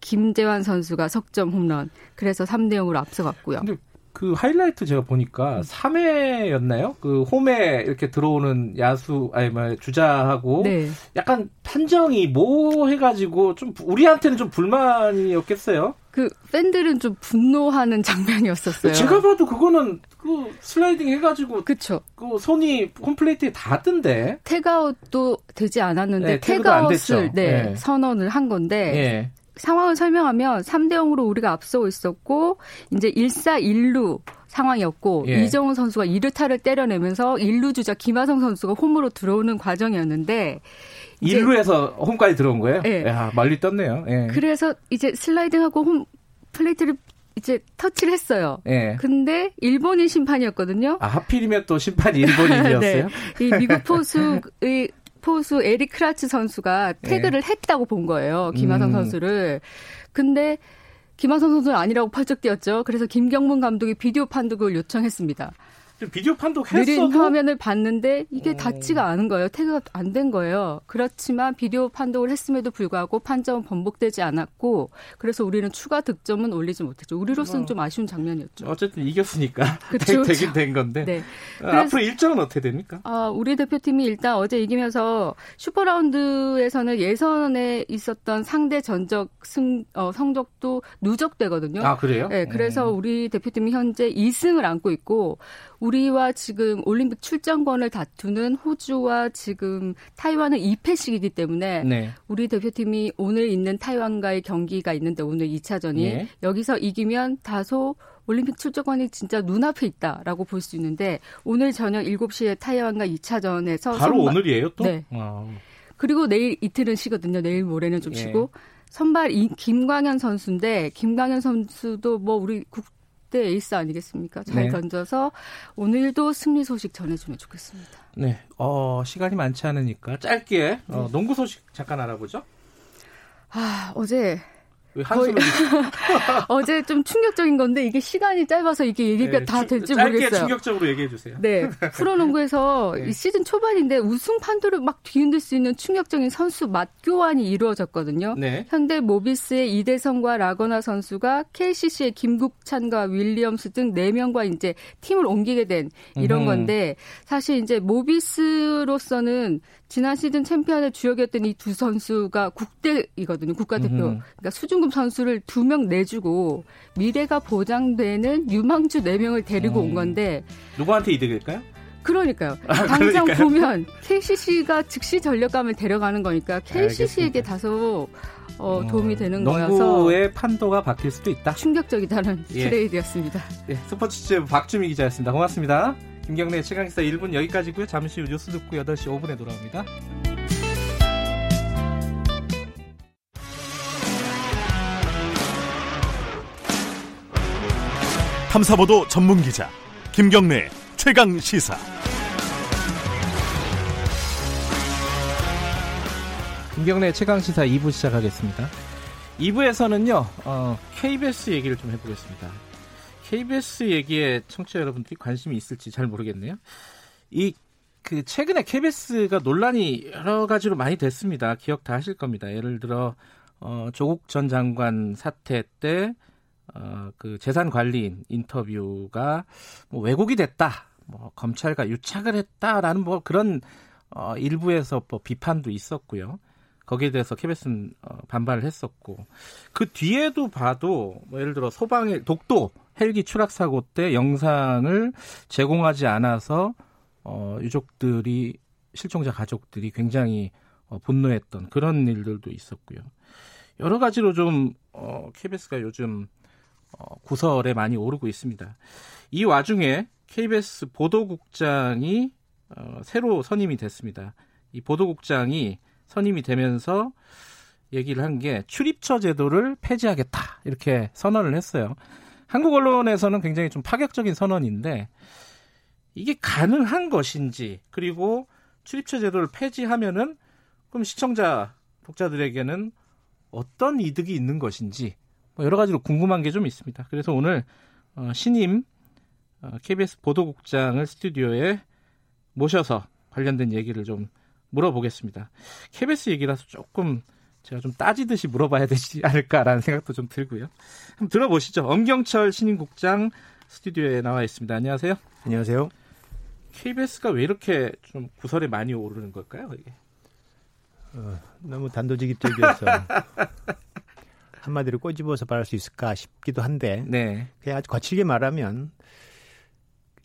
김재환 선수가 석점 홈런. 그래서 3대 0으로 앞서갔고요. 근데 그 하이라이트 제가 보니까 3회였나요? 그 홈에 이렇게 들어오는 야수 아니 뭐 주자하고 네. 약간 판정이 뭐 해가지고 좀 우리한테는 좀 불만이었겠어요. 그 팬들은 좀 분노하는 장면이었었어요. 제가 봐도 그거는 그 슬라이딩 해가지고 그쵸. 그 손이 홈플레이트에 닿던데 태그아웃도 되지 않았는데 네, 태그아웃을 네, 네. 선언을 한 건데 네. 상황을 설명하면 3대 0으로 우리가 앞서고 있었고 이제 1사 1루 상황이었고 예. 이정훈 선수가 2루타를 때려내면서 1루 주자 김하성 선수가 홈으로 들어오는 과정이었는데 1루에서 홈까지 들어온 거예요? 예. 야, 말리 떴네요. 예. 그래서 이제 슬라이딩하고 홈 플레이트를 이제 터치를 했어요. 예. 근데 일본인 심판이었거든요. 아, 하필이면 또 심판이 일본인이었어요? 네. 이 미국 포수의 포수 에릭 크라츠 선수가 태그를 네. 했다고 본 거예요. 김하성 음. 선수를. 근데 김하성 선수는 아니라고 펄쩍 뛰었죠. 그래서 김경문 감독이 비디오 판독을 요청했습니다. 비디오 판독했어도 느린 화면을 봤는데 이게 오. 닿지가 않은 거예요. 태그가 안 된 거예요. 그렇지만 비디오 판독을 했음에도 불구하고 판정은 번복되지 않았고 그래서 우리는 추가 득점은 올리지 못했죠. 우리로서는 어. 좀 아쉬운 장면이었죠. 어쨌든 이겼으니까 그쵸, 되긴 된 건데. 네. 아, 앞으로 일정은 어떻게 됩니까? 아, 우리 대표팀이 일단 어제 이기면서 슈퍼라운드에서는 예선에 있었던 상대 전적 승 어, 성적도 누적되거든요. 아 그래요? 네. 그래서 음. 우리 대표팀이 현재 2승을 안고 있고 우리와 지금 올림픽 출전권을 다투는 호주와 지금 타이완은 2패씩이기 때문에 네. 우리 대표팀이 오늘 있는 타이완과의 경기가 있는데 오늘 2차전이 네. 여기서 이기면 다소 올림픽 출전권이 진짜 눈앞에 있다라고 볼 수 있는데 오늘 저녁 7시에 타이완과 2차전에서 바로 선발, 오늘이에요 또? 네. 와 그리고 내일 이틀은 쉬거든요. 내일 모레는 좀 예. 쉬고 선발 이, 김광현 선수인데 김광현 선수도 뭐 우리 국 롯데 에이스 아니겠습니까? 잘 네. 던져서 오늘도 승리 소식 전해주면 좋겠습니다. 네, 어, 시간이 많지 않으니까 짧게 어, 네. 농구 소식 잠깐 알아보죠. 아, 어제 거의 어제 좀 충격적인 건데 이게 시간이 짧아서 이게 얘기가 네, 다 될지 짧게 모르겠어요. 짧게 충격적으로 얘기해 주세요. 네, 프로농구에서 네. 이 시즌 초반인데 우승 판도를 막 뒤흔들 수 있는 충격적인 선수 맞교환이 이루어졌거든요. 네. 현대 모비스의 이대성과 라거나 선수가 KCC의 김국찬과 윌리엄스 등 4명과 이제 팀을 옮기게 된 이런 건데 사실 이제 모비스로서는 지난 시즌 챔피언의 주역이었던 이 두 선수가 국대이거든요. 국가대표. 그러니까 수준급 선수를 두 명 내주고 미래가 보장되는 유망주 네 명을 데리고 음. 온 건데 누구한테 이득일까요? 그러니까요. 아, 당장 그러니까요? 보면 KCC가 즉시 전력감을 데려가는 거니까 KCC에게. 다소 어, 도움이 되는 농구의 거여서 농구의 판도가 바뀔 수도 있다. 충격적이다는 예. 트레이드였습니다. 예, 스포츠 집 박주미 기자였습니다. 고맙습니다. 김경래 최강기사 1분 여기까지고요. 잠시 후 뉴스 듣고 8시 5분에 돌아옵니다. 탐사보도 전문 기자 김경래 최강 시사. 김경래 최강 시사 2부 시작하겠습니다. 2부에서는요 어, KBS 얘기를 좀 해보겠습니다. KBS 얘기에 청취자 여러분들이 관심이 있을지 잘 모르겠네요. 이 그 최근에 KBS가 논란이 여러 가지로 많이 됐습니다. 기억 다 하실 겁니다. 예를 들어 어, 조국 전 장관 사태 때 어, 그 재산 관리인 인터뷰가 뭐 왜곡이 됐다. 뭐 검찰과 유착을 했다라는 뭐 그런 어, 일부에서 뭐 비판도 있었고요. 거기에 대해서 KBS는 어, 반발을 했었고 그 뒤에도 봐도 뭐 예를 들어 소방의 독도 헬기 추락 사고 때 영상을 제공하지 않아서 어, 유족들이 실종자 가족들이 굉장히 어, 분노했던 그런 일들도 있었고요. 여러 가지로 좀 어, KBS가 요즘 어, 구설에 많이 오르고 있습니다. 이 와중에 KBS 보도국장이 어, 새로 선임이 됐습니다. 이 보도국장이 선임이 되면서 얘기를 한 게 출입처 제도를 폐지하겠다 이렇게 선언을 했어요. 한국 언론에서는 굉장히 좀 파격적인 선언인데 이게 가능한 것인지 그리고 출입처 제도를 폐지하면은 그럼 시청자 독자들에게는 어떤 이득이 있는 것인지 뭐 여러 가지로 궁금한 게 좀 있습니다. 그래서 오늘 어, 신임 KBS 어, 보도국장을 스튜디오에 모셔서 관련된 얘기를 좀 물어보겠습니다. KBS 얘기라서 조금 제가 좀 따지듯이 물어봐야 되지 않을까라는 생각도 좀 들고요. 한번 들어보시죠. 엄경철 신임국장 스튜디오에 나와 있습니다. 안녕하세요. 안녕하세요. KBS가 왜 이렇게 좀 구설에 많이 오르는 걸까요? 이게? 어, 너무 단도직입적이어서 한마디로 꼬집어서 말할 수 있을까 싶기도 한데 네. 그냥 아주 거칠게 말하면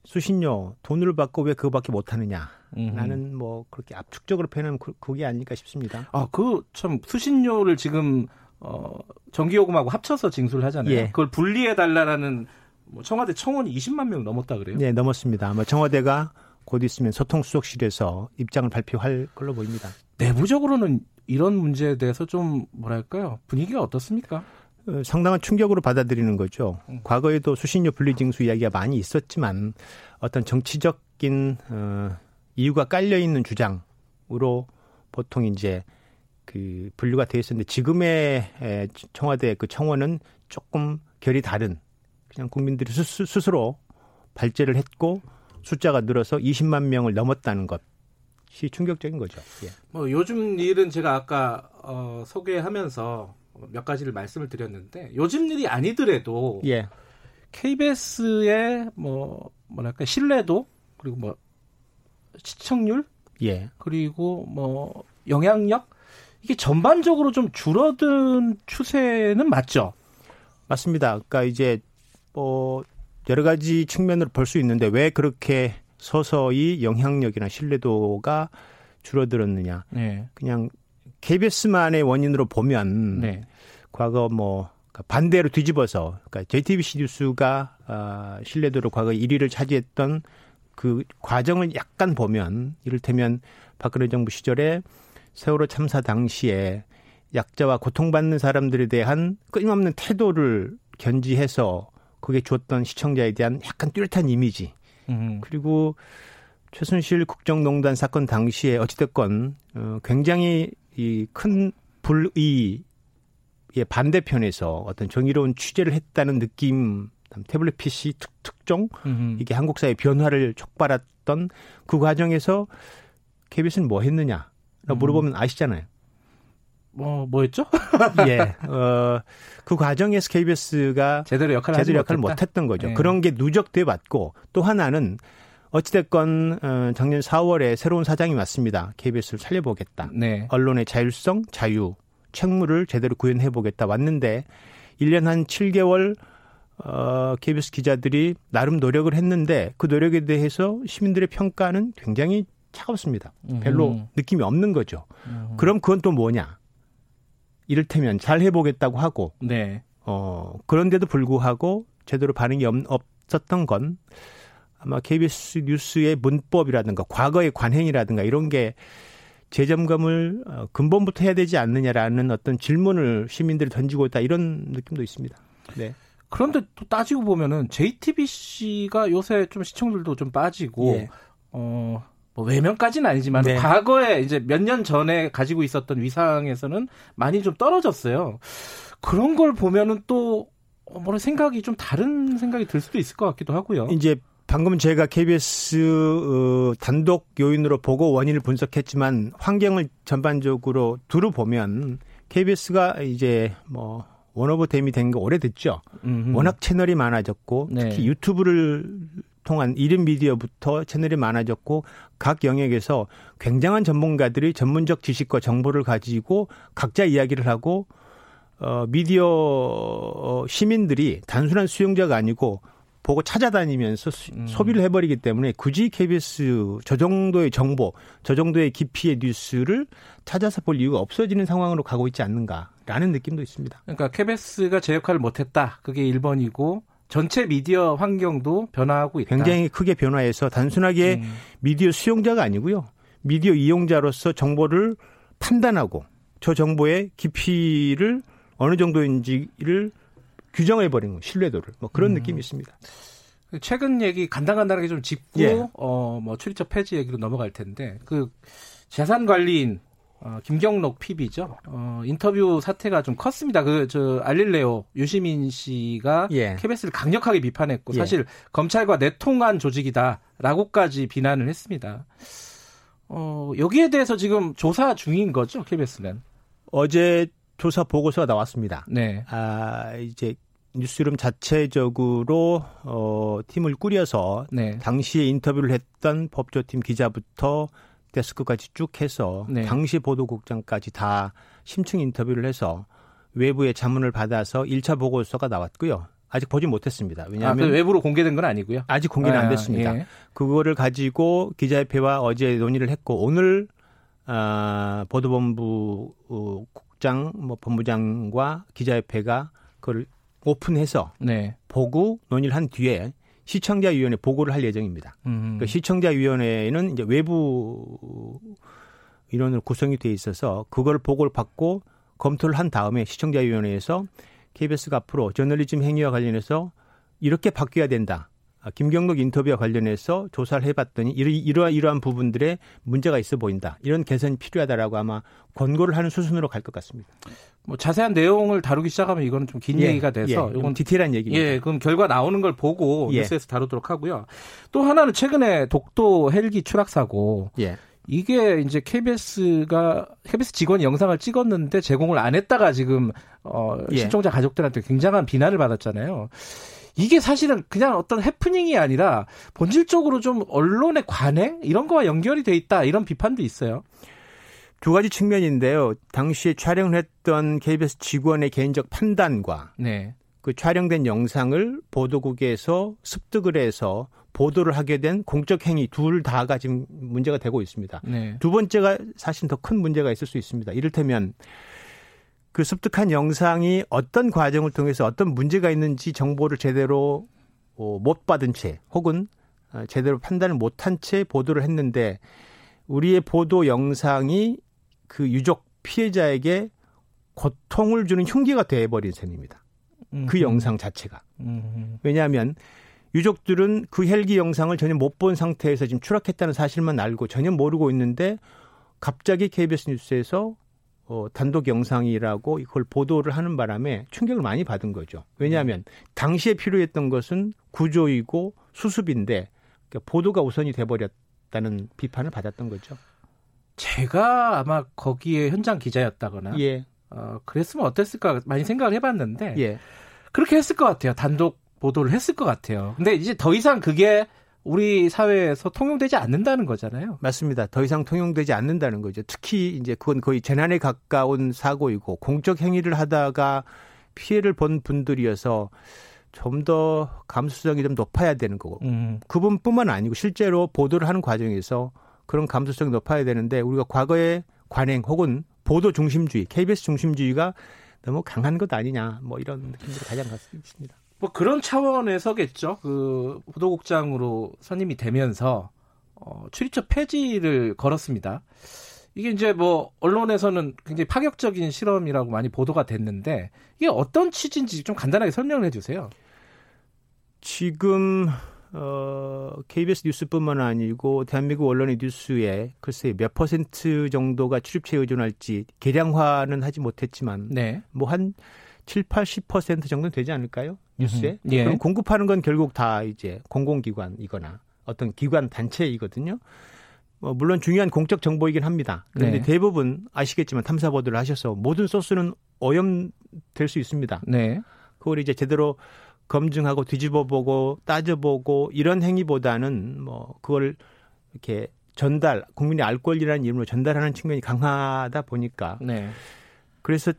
수신료 돈을 받고 왜 그거밖에 못하느냐 나는 뭐 그렇게 압축적으로 표현하면 그, 그게 아닐까 싶습니다. 아, 그 참 수신료를 지금 어 전기요금하고 합쳐서 징수를 하잖아요. 예. 그걸 분리해 달라라는 뭐 청와대 청원이 20만 명 넘었다 그래요? 네, 넘었습니다. 아마 청와대가 곧 있으면 소통수석실에서 입장을 발표할 걸로 보입니다. 내부적으로는 이런 문제에 대해서 좀 뭐랄까요 분위기가 어떻습니까? 어, 상당한 충격으로 받아들이는 거죠. 음. 과거에도 수신료 분리징수 이야기가 많이 있었지만 어떤 정치적인 어, 이유가 깔려 있는 주장으로 보통 이제 그 분류가 되어 있었는데 지금의 청와대 그 청원은 조금 결이 다른 그냥 국민들이 스 스, 스스로 발제를 했고 숫자가 늘어서 20만 명을 넘었다는 것이 충격적인 거죠. 예. 뭐 요즘 일은 제가 아까 어, 소개하면서 몇 가지를 말씀을 드렸는데 요즘 일이 아니더라도 예. KBS의 뭐 뭐랄까 신뢰도 그리고 뭐 시청률 예. 그리고 뭐 영향력 이게 전반적으로 좀 줄어든 추세는 맞죠? 맞습니다. 그러니까 이제 뭐 여러 가지 측면으로 볼 수 있는데 왜 그렇게 서서히 영향력이나 신뢰도가 줄어들었느냐. 네. 그냥 KBS만의 원인으로 보면 네. 과거 뭐 그러니까 반대로 뒤집어서 그러니까 JTBC 뉴스가 아, 신뢰도로 과거 1위를 차지했던 그 과정을 약간 보면 이를테면 박근혜 정부 시절에 세월호 참사 당시에 약자와 고통받는 사람들에 대한 끊임없는 태도를 견지해서 그게 줬던 시청자에 대한 약간 뚜렷한 이미지. 음. 그리고 최순실 국정농단 사건 당시에 어찌됐건 어, 굉장히 이큰 불의의 반대편에서 어떤 정의로운 취재를 했다는 느낌, 태블릿 PC 특, 특종 음흠. 이게 한국 사회 변화를 촉발했던 그 과정에서 KBS는 뭐 했느냐? 라고 음. 물어보면 아시잖아요. 뭐, 뭐였죠? 예. 어, 그 과정에서 KBS가 제대로 역할을, 제대로 역할을 못 했던 거죠. 네. 그런 게 누적돼 왔고 또 하나는 어찌됐건 어, 작년 4월에 새로운 사장이 왔습니다. KBS를 살려보겠다. 네. 언론의 자율성, 자유, 책무를 제대로 구현해 보겠다 왔는데 1년 한 7개월 어, KBS 기자들이 나름 노력을 했는데 그 노력에 대해서 시민들의 평가는 굉장히 차갑습니다. 별로 음. 느낌이 없는 거죠. 음. 그럼 그건 또 뭐냐? 이를테면 잘 해보겠다고 하고, 네. 어, 그런데도 불구하고 제대로 반응이 없, 없었던 건 아마 KBS 뉴스의 문법이라든가 과거의 관행이라든가 이런 게 재점검을 어, 근본부터 해야 되지 않느냐라는 어떤 질문을 시민들이 던지고 있다 이런 느낌도 있습니다. 네. 그런데 또 따지고 보면은 JTBC가 요새 좀 시청률도 좀 빠지고 예. 어 뭐 외면까지는 아니지만 네. 과거에 이제 몇 년 전에 가지고 있었던 위상에서는 많이 좀 떨어졌어요. 그런 걸 보면은 또 어, 뭐라 생각이 좀 다른 생각이 들 수도 있을 것 같기도 하고요. 이제 방금 제가 KBS 어, 단독 요인으로 보고 원인을 분석했지만 환경을 전반적으로 두루 보면 KBS가 이제 뭐 one of them이 된게 오래됐죠. 음흠. 워낙 채널이 많아졌고 네. 특히 유튜브를 통한 1인 미디어부터 채널이 많아졌고 각 영역에서 굉장한 전문가들이 전문적 지식과 정보를 가지고 각자 이야기를 하고 어 미디어 어, 시민들이 단순한 수용자가 아니고 보고 찾아다니면서 음. 소비를 해버리기 때문에 굳이 KBS 저 정도의 정보, 저 정도의 깊이의 뉴스를 찾아서 볼 이유가 없어지는 상황으로 가고 있지 않는가라는 느낌도 있습니다. 그러니까 KBS가 제 역할을 못했다. 그게 1번이고 전체 미디어 환경도 변화하고 있다. 굉장히 크게 변화해서 단순하게 음. 미디어 수용자가 아니고요. 미디어 이용자로서 정보를 판단하고 저 정보의 깊이를 어느 정도인지를 규정해 버리는 신뢰도를 뭐 그런 음. 느낌이 있습니다. 최근 얘기 간단간단하게 좀 짚고 예. 어뭐 출입처 폐지 얘기로 넘어갈 텐데 그 재산 관리인 어, 김경록 PB죠. 어, 인터뷰 사태가 좀 컸습니다. 그, 저, 알릴레오 유시민 씨가 예. KBS를 강력하게 비판했고, 예. 사실 검찰과 내통한 조직이다라고까지 비난을 했습니다. 어, 여기에 대해서 지금 조사 중인 거죠, KBS는? 어제 조사 보고서가 나왔습니다. 네. 아, 이제 뉴스룸 자체적으로 어 팀을 꾸려서 네. 당시에 인터뷰를 했던 법조팀 기자부터 데스크까지 쭉 해서 네. 당시 보도국장까지 다 심층 인터뷰를 해서 외부의 자문을 받아서 1차 보고서가 나왔고요. 아직 보지 못했습니다. 왜냐하면 아, 외부로 공개된 건 아니고요. 아직 공개는 아, 안 됐습니다. 예. 그거를 가지고 기자협회와 어제 논의를 했고 오늘 아, 보도본부 어, 국장, 뭐 본부장과 기자협회가 그걸 오픈해서 네. 보고 논의를 한 뒤에 시청자위원회 보고를 할 예정입니다. 음. 그 시청자위원회는 이제 외부 인원으로 구성이 돼 있어서 그걸 보고를 받고 검토를 한 다음에 시청자위원회에서 KBS가 앞으로 저널리즘 행위와 관련해서 이렇게 바뀌어야 된다. 아, 김경록 인터뷰와 관련해서 조사를 해봤더니 이러, 이러한 부분들에 문제가 있어 보인다. 이런 개선이 필요하다라고 아마 권고를 하는 수순으로 갈 것 같습니다. 뭐 자세한 내용을 다루기 시작하면 이거는 좀긴 예, 얘기가 돼서 예, 이건 디테일한 얘기입니다. 예, 그럼 결과 나오는 걸 보고 예. 뉴스에서 다루도록 하고요. 또 하나는 최근에 독도 헬기 추락 사고. 예. 이게 이제 KBS가 KBS 직원이 영상을 찍었는데 제공을 안 했다가 지금 어 예. 실종자 가족들한테 굉장한 비난을 받았잖아요. 이게 사실은 그냥 어떤 해프닝이 아니라 본질적으로 좀 언론의 관행 이런 거와 연결이 돼 있다 이런 비판도 있어요. 두 가지 측면인데요. 당시에 촬영을 했던 KBS 직원의 개인적 판단과 네. 그 촬영된 영상을 보도국에서 습득을 해서 보도를 하게 된 공적 행위 둘 다가 지금 문제가 되고 있습니다. 네. 두 번째가 사실 더 큰 문제가 있을 수 있습니다. 이를테면 그 습득한 영상이 어떤 과정을 통해서 어떤 문제가 있는지 정보를 제대로 어, 못 받은 채 혹은 어, 제대로 판단을 못한 채 보도를 했는데 우리의 보도 영상이 그 유족 피해자에게 고통을 주는 흉기가 돼버린 셈입니다. 그 영상 자체가. 왜냐하면 유족들은 그 헬기 영상을 전혀 못 본 상태에서 지금 추락했다는 사실만 알고 전혀 모르고 있는데 갑자기 KBS 뉴스에서 어, 단독 영상이라고 이걸 보도를 하는 바람에 충격을 많이 받은 거죠. 왜냐하면 당시에 필요했던 것은 구조이고 수습인데 그러니까 보도가 우선이 돼버렸다는 비판을 받았던 거죠. 제가 아마 거기에 현장 기자였다거나 예. 어, 그랬으면 어땠을까 많이 생각을 해봤는데 예. 그렇게 했을 것 같아요. 단독 보도를 했을 것 같아요. 근데 이제 더 이상 그게 우리 사회에서 통용되지 않는다는 거잖아요. 맞습니다. 더 이상 통용되지 않는다는 거죠. 특히 이제 그건 거의 재난에 가까운 사고이고 공적 행위를 하다가 피해를 본 분들이어서 좀 더 감수성이 좀 높아야 되는 거고 음. 그분뿐만 아니고 실제로 보도를 하는 과정에서 그런 감수성이 높아야 되는데 우리가 과거에 관행 혹은 보도 중심주의, KBS 중심주의가 너무 강한 것 아니냐 뭐 이런 느낌들이 가장 같습니다. 뭐 그런 차원에서겠죠. 그 보도국장으로 선임이 되면서 어, 출입처 폐지를 걸었습니다. 이게 이제 뭐 언론에서는 굉장히 파격적인 실험이라고 많이 보도가 됐는데 이게 어떤 취지인지 좀 간단하게 설명을 해주세요. 지금 어, KBS 뉴스뿐만 아니고 대한민국 언론의 뉴스에 글쎄 몇 퍼센트 정도가 출입처에 의존할지 계량화는 하지 못했지만 네. 뭐한 7, 80% 정도 되지 않을까요? 뉴스에. 예. 그럼 공급하는 건 결국 다 이제 공공기관이거나 어떤 기관 단체이거든요. 뭐 물론 중요한 공적 정보이긴 합니다. 그런데 네. 대부분 아시겠지만 탐사 보도를 하셔서 모든 소스는 오염될 수 있습니다. 네. 그걸 이제 제대로 검증하고 뒤집어보고 따져보고 이런 행위보다는 뭐 그걸 이렇게 전달 국민의 알 권리라는 이름으로 전달하는 측면이 강하다 보니까 네. 그래서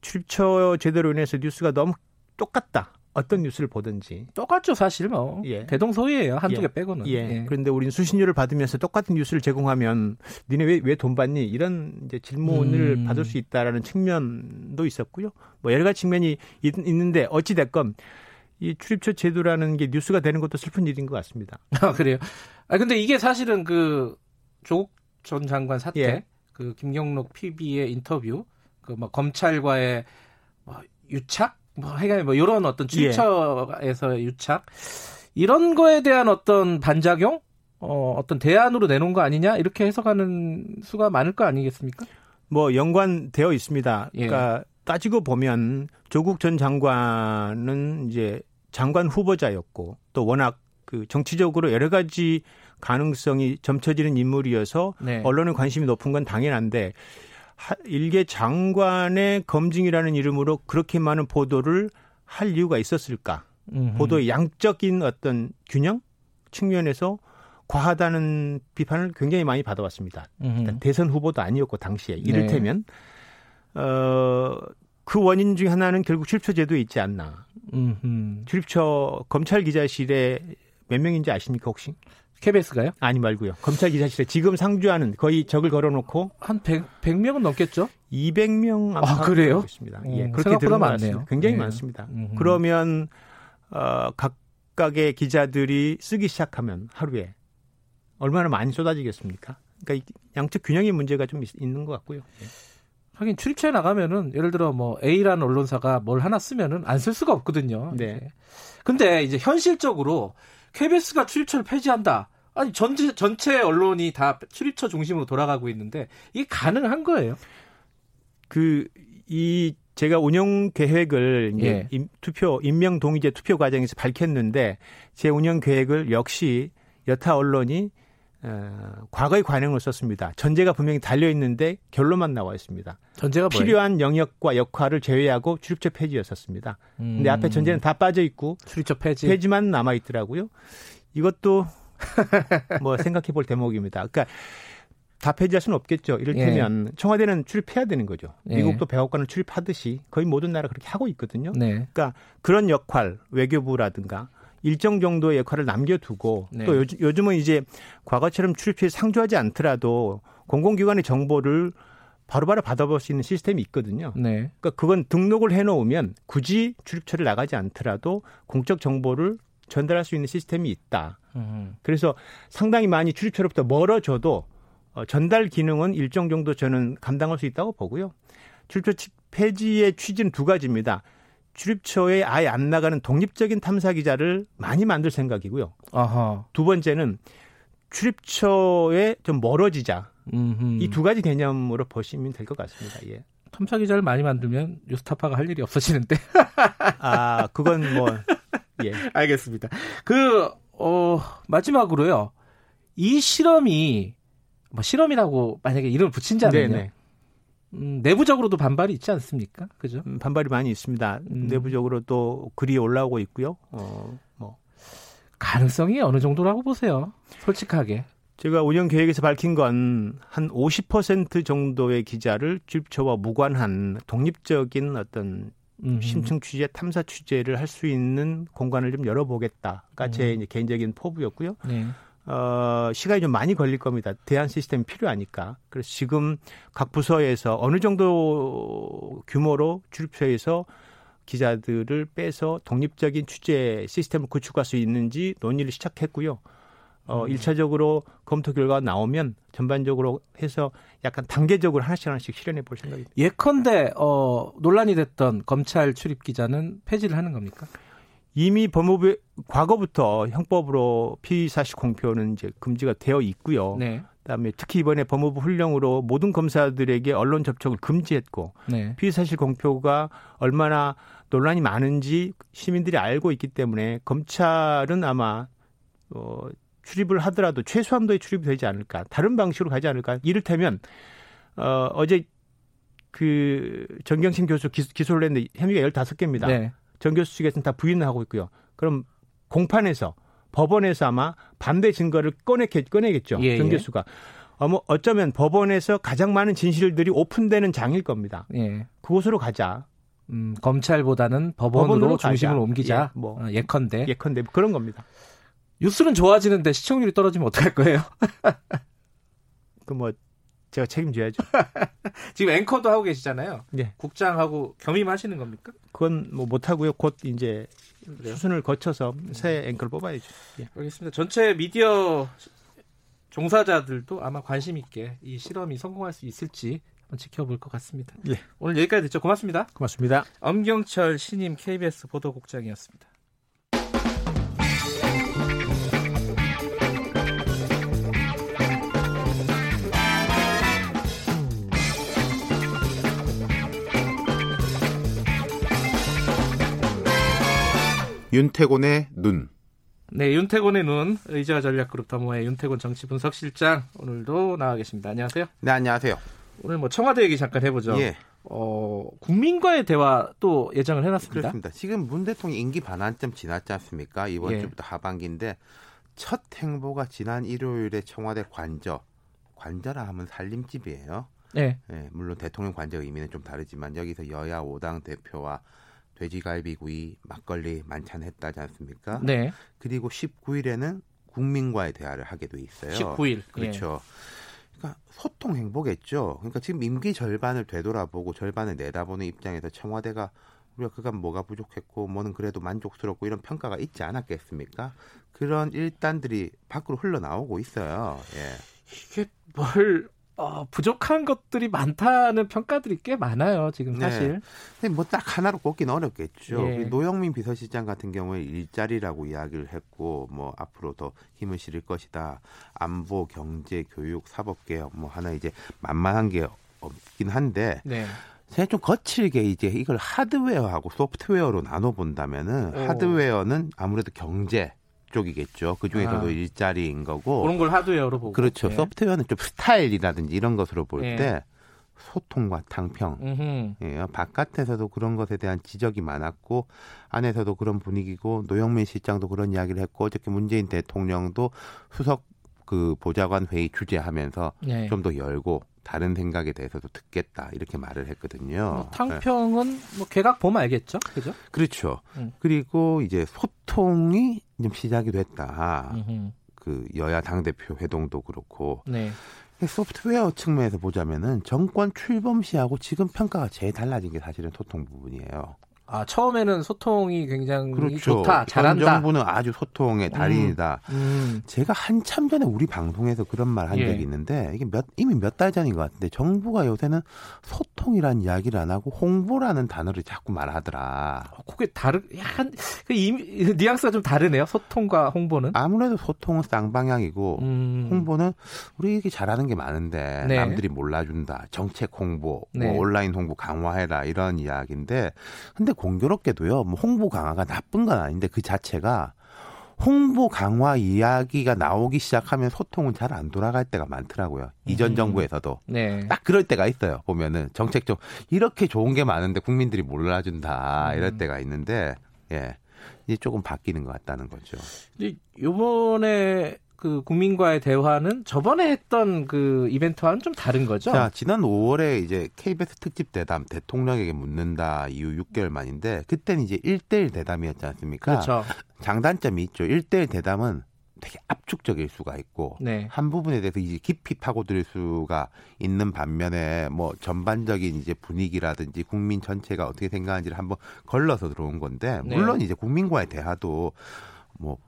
출처 제대로 인해서 뉴스가 너무 똑같다. 어떤 뉴스를 보든지 똑같죠 사실 뭐 예. 대동소이예요 한두 개 예. 빼고는 예. 예. 그런데 우리는 수신료를 받으면서 똑같은 뉴스를 제공하면 니네 왜 왜 돈 받니 이런 이제 질문을 음. 받을 수 있다라는 측면도 있었고요 뭐 여러 가지 측면이 있, 있는데 어찌 됐건 이 출입처 제도라는 게 뉴스가 되는 것도 슬픈 일인 것 같습니다. 아 그래요? 아 근데 이게 사실은 그 조국 전 장관 사태, 예. 그 김경록 PB의 인터뷰, 그뭐 검찰과의 뭐 유착, 뭐 하여간 뭐 이런 어떤 출입처에서 예. 유착 이런 거에 대한 어떤 반작용, 어 어떤 대안으로 내놓은 거 아니냐 이렇게 해석하는 수가 많을 거 아니겠습니까? 뭐 연관되어 있습니다. 예. 그러니까 따지고 보면 조국 전 장관은 이제 장관 후보자였고 또 워낙 그 정치적으로 여러 가지 가능성이 점쳐지는 인물이어서 네. 언론의 관심이 높은 건 당연한데 일개 장관의 검증이라는 이름으로 그렇게 많은 보도를 할 이유가 있었을까? 음흠. 보도의 양적인 어떤 균형 측면에서 과하다는 비판을 굉장히 많이 받아왔습니다. 대선 후보도 아니었고 당시에 이를테면 네. 어, 그 원인 중에 하나는 결국 출입처제도에 있지 않나. 음흠. 출입처 검찰 기자실에 몇 명인지 아십니까 혹시? KBS가요? 아니 말고요. 검찰 기자실에 지금 상주하는 거의 적을 걸어놓고 한 100, 100명은 넘겠죠? 200명 아, 그래요? 있습니다. 예, 음, 그렇게 들은 많네요. 굉장히 네. 많습니다. 음흠. 그러면 어, 각각의 기자들이 쓰기 시작하면 하루에 얼마나 많이 쏟아지겠습니까? 그러니까 양측 균형의 문제가 좀 있, 있는 것 같고요. 예. 하긴 출입처에 나가면은 예를 들어 뭐 A라는 언론사가 뭘 하나 쓰면은 안 쓸 수가 없거든요. 네. 근데 이제 현실적으로 KBS가 출입처를 폐지한다. 아니 전체 전체 언론이 다 출입처 중심으로 돌아가고 있는데 이게 가능한 거예요? 그 이 제가 운영 계획을 예. 임, 투표 임명 동의제 투표 과정에서 밝혔는데 제 운영 계획을 역시 여타 언론이 어, 과거의 관행을 썼습니다. 전제가 분명히 달려 있는데 결론만 나와 있습니다. 전제가 뭐예요? 필요한 영역과 역할을 제외하고 출입처 폐지였었습니다. 음. 근데 앞에 전제는 다 빠져 있고 출입처 폐지 폐지만 남아 있더라고요. 이것도 뭐 생각해 볼 대목입니다. 그러니까 다 폐지할 수는 없겠죠. 이를테면 예. 청와대는 출입해야 되는 거죠. 예. 미국도 백악관을 출입하듯이 거의 모든 나라 그렇게 하고 있거든요. 네. 그러니까 그런 역할 외교부라든가 일정 정도의 역할을 남겨두고 네. 또 요즘, 요즘은 이제 과거처럼 출입처에 상주하지 않더라도 공공기관의 정보를 바로바로 받아볼 수 있는 시스템이 있거든요. 네. 그러니까 그건 등록을 해놓으면 굳이 출입처를 나가지 않더라도 공적 정보를 전달할 수 있는 시스템이 있다. 음. 그래서 상당히 많이 출입처로부터 멀어져도 어, 전달 기능은 일정 정도 저는 감당할 수 있다고 보고요. 출입처 폐지의 취지는 두 가지입니다. 출입처에 아예 안 나가는 독립적인 탐사 기자를 많이 만들 생각이고요. 두 번째는 출입처에 좀 멀어지자. 이 두 가지 개념으로 보시면 될 것 같습니다. 예. 탐사 기자를 많이 만들면 뉴스타파가 할 일이 없어지는데. 아, 그건 뭐 예. 알겠습니다. 그 어, 마지막으로요. 이 실험이 뭐 실험이라고 만약에 이름을 붙인자면요. 네네. 음, 내부적으로도 반발이 있지 않습니까? 그죠? 음, 반발이 많이 있습니다. 음. 내부적으로 또 글이 올라오고 있고요. 어, 뭐 가능성이 어느 정도라고 보세요? 솔직하게. 제가 운영 계획에서 밝힌 건 한 50% 정도의 기자를 출입처와 무관한 독립적인 어떤 음. 심층 취재, 탐사 취재를 할 수 있는 공간을 좀 열어보겠다가 제 음. 개인적인 포부였고요. 네. 어, 시간이 좀 많이 걸릴 겁니다. 대안 시스템이 필요하니까. 그래서 지금 각 부서에서 어느 정도 규모로 출입처에서 기자들을 빼서 독립적인 취재 시스템을 구축할 수 있는지 논의를 시작했고요. 어, 음. 1차적으로 검토 결과가 나오면 전반적으로 해서 약간 단계적으로 하나씩 하나씩 실현해 볼 생각입니다. 예컨대, 어, 논란이 됐던 검찰 출입 기자는 폐지를 하는 겁니까? 이미 법무부 과거부터 형법으로 피의 사실 공표는 이제 금지가 되어 있고요. 네. 그다음에 특히 이번에 법무부 훈령으로 모든 검사들에게 언론 접촉을 금지했고 네. 피의 사실 공표가 얼마나 논란이 많은지 시민들이 알고 있기 때문에 검찰은 아마 어 출입을 하더라도 최소한도의 출입이 되지 않을까 다른 방식으로 가지 않을까 이를테면 어 어제 그 정경심 교수 기, 소를 했는데 혐의가 15개입니다. 네. 정교수 측에서는 다 부인을 하고 있고요. 그럼 공판에서 법원에서 아마 반대 증거를 꺼내 꺼내겠죠. 예, 정교수가. 어, 뭐 어쩌면 법원에서 가장 많은 진실들이 오픈되는 장일 겁니다. 예. 그곳으로 가자. 음, 검찰보다는 법원으로, 법원으로 중심을 가자. 옮기자. 예, 뭐 어, 예컨대. 예컨대 그런 겁니다. 뉴스는 좋아지는데 시청률이 떨어지면 어떡할 거예요? 그 뭐 제가 책임져야죠. 지금 앵커도 하고 계시잖아요. 네. 국장하고 겸임하시는 겁니까? 그건 뭐 못하고요. 곧 이제 그래요? 수순을 거쳐서 새 앵커를 뽑아야죠. 예. 알겠습니다. 전체 미디어 종사자들도 아마 관심 있게 이 실험이 성공할 수 있을지 한번 지켜볼 것 같습니다. 예. 오늘 여기까지 듣죠. 고맙습니다. 고맙습니다. 엄경철 신임 KBS 보도국장이었습니다. 윤태곤의 눈. 네, 윤태곤의 눈, 의자 전략그룹 더모의 윤태곤 정치분석실장 오늘도 나와 계십니다. 안녕하세요. 네, 안녕하세요. 오늘 뭐 청와대 얘기 잠깐 해보죠. 예. 어, 국민과의 대화 또 예정을 해놨습니다. 그렇습니다. 지금 문 대통령 임기 반환점 지났지 않습니까? 이번 예. 주부터 하반기인데 첫 행보가 지난 일요일에 청와대 관저, 관저라 하면 살림집이에요. 네. 네. 물론 대통령 관저 의미는 좀 다르지만 여기서 여야 5당 대표와 돼지갈비구이, 막걸리 만찬 했다지 않습니까? 네. 그리고 19일에는 국민과의 대화를 하게 돼 있어요. 19일. 그렇죠. 예. 그러니까 소통 행보겠죠. 그러니까 지금 임기 절반을 되돌아보고 절반을 내다보는 입장에서 청와대가 우리가 그간 뭐가 부족했고 뭐는 그래도 만족스럽고 이런 평가가 있지 않았겠습니까? 그런 일단들이 밖으로 흘러나오고 있어요. 예. 이게 뭘 어, 부족한 것들이 많다는 평가들이 꽤 많아요, 지금 네. 사실. 네. 뭐딱 하나로 꼽기는 어렵겠죠. 예. 노영민 비서실장 같은 경우에 일자리라고 이야기를 했고, 뭐 앞으로 더 힘을 실을 것이다. 안보, 경제, 교육, 사법개혁, 뭐 하나 이제 만만한 게 없긴 한데, 네. 제가 좀 거칠게 이제 이걸 하드웨어하고 소프트웨어로 나눠 본다면은 하드웨어는 아무래도 경제, 쪽이겠죠. 그 중에서도 아. 일자리인 거고. 그런 걸 하드웨어로 보고. 그렇죠. 네. 소프트웨어는 좀 스타일이라든지 이런 것으로 볼때 네. 소통과 탕평. 예, 바깥에서도 그런 것에 대한 지적이 많았고 안에서도 그런 분위기고 노영민 실장도 그런 이야기를 했고 어저께 문재인 대통령도 수석 그 보좌관 회의 주재하면서 네. 좀더 열고 다른 생각에 대해서도 듣겠다 이렇게 말을 했거든요. 뭐 탕평은 뭐 개각 보면 알겠죠, 그죠? 그렇죠. 음. 그리고 이제 소통이 좀 시작이 됐다. 음흠. 그 여야 당 대표 회동도 그렇고. 네. 소프트웨어 측면에서 보자면은 정권 출범 시하고 지금 평가가 제일 달라진 게 사실은 소통 부분이에요. 아 처음에는 소통이 굉장히 그렇죠. 좋다, 잘한다. 전 정부는 아주 소통의 달인이다. 음, 음. 제가 한참 전에 우리 방송에서 그런 말 한 적이 예. 있는데 이게 몇 이미 몇 달 전인 것 같은데 정부가 요새는 소통이란 이야기를 안 하고 홍보라는 단어를 자꾸 말하더라. 어, 그게 다르, 약간 그 뉘앙스가 좀 다르네요. 소통과 홍보는. 아무래도 소통은 쌍방향이고 음. 홍보는 우리 이게 잘하는 게 많은데 네. 남들이 몰라준다. 정책 홍보, 뭐 네. 뭐 온라인 홍보 강화해라 이런 이야기인데 근데 공교롭게도요, 뭐 홍보 강화가 나쁜 건 아닌데 그 자체가 홍보 강화 이야기가 나오기 시작하면 소통은 잘 안 돌아갈 때가 많더라고요. 이전 음. 정부에서도. 네. 딱 그럴 때가 있어요. 보면은 정책적 이렇게 좋은 게 많은데 국민들이 몰라준다 이럴 음. 때가 있는데 예. 이제 조금 바뀌는 것 같다는 거죠. 이제 요번에 그 국민과의 대화는 저번에 했던 그 이벤트와는 좀 다른 거죠? 자, 지난 5월에 이제 KBS 특집 대담 대통령에게 묻는다 이후 6개월 만인데 그때는 이제 1대1 대담이었지 않습니까? 그렇죠. 장단점이 있죠. 1대1 대담은 되게 압축적일 수가 있고 네. 한 부분에 대해서 이제 깊이 파고들 수가 있는 반면에 뭐 전반적인 이제 분위기라든지 국민 전체가 어떻게 생각하는지를 한번 걸러서 들어온 건데 네. 물론 네. 이제 국민과의 대화도 뭐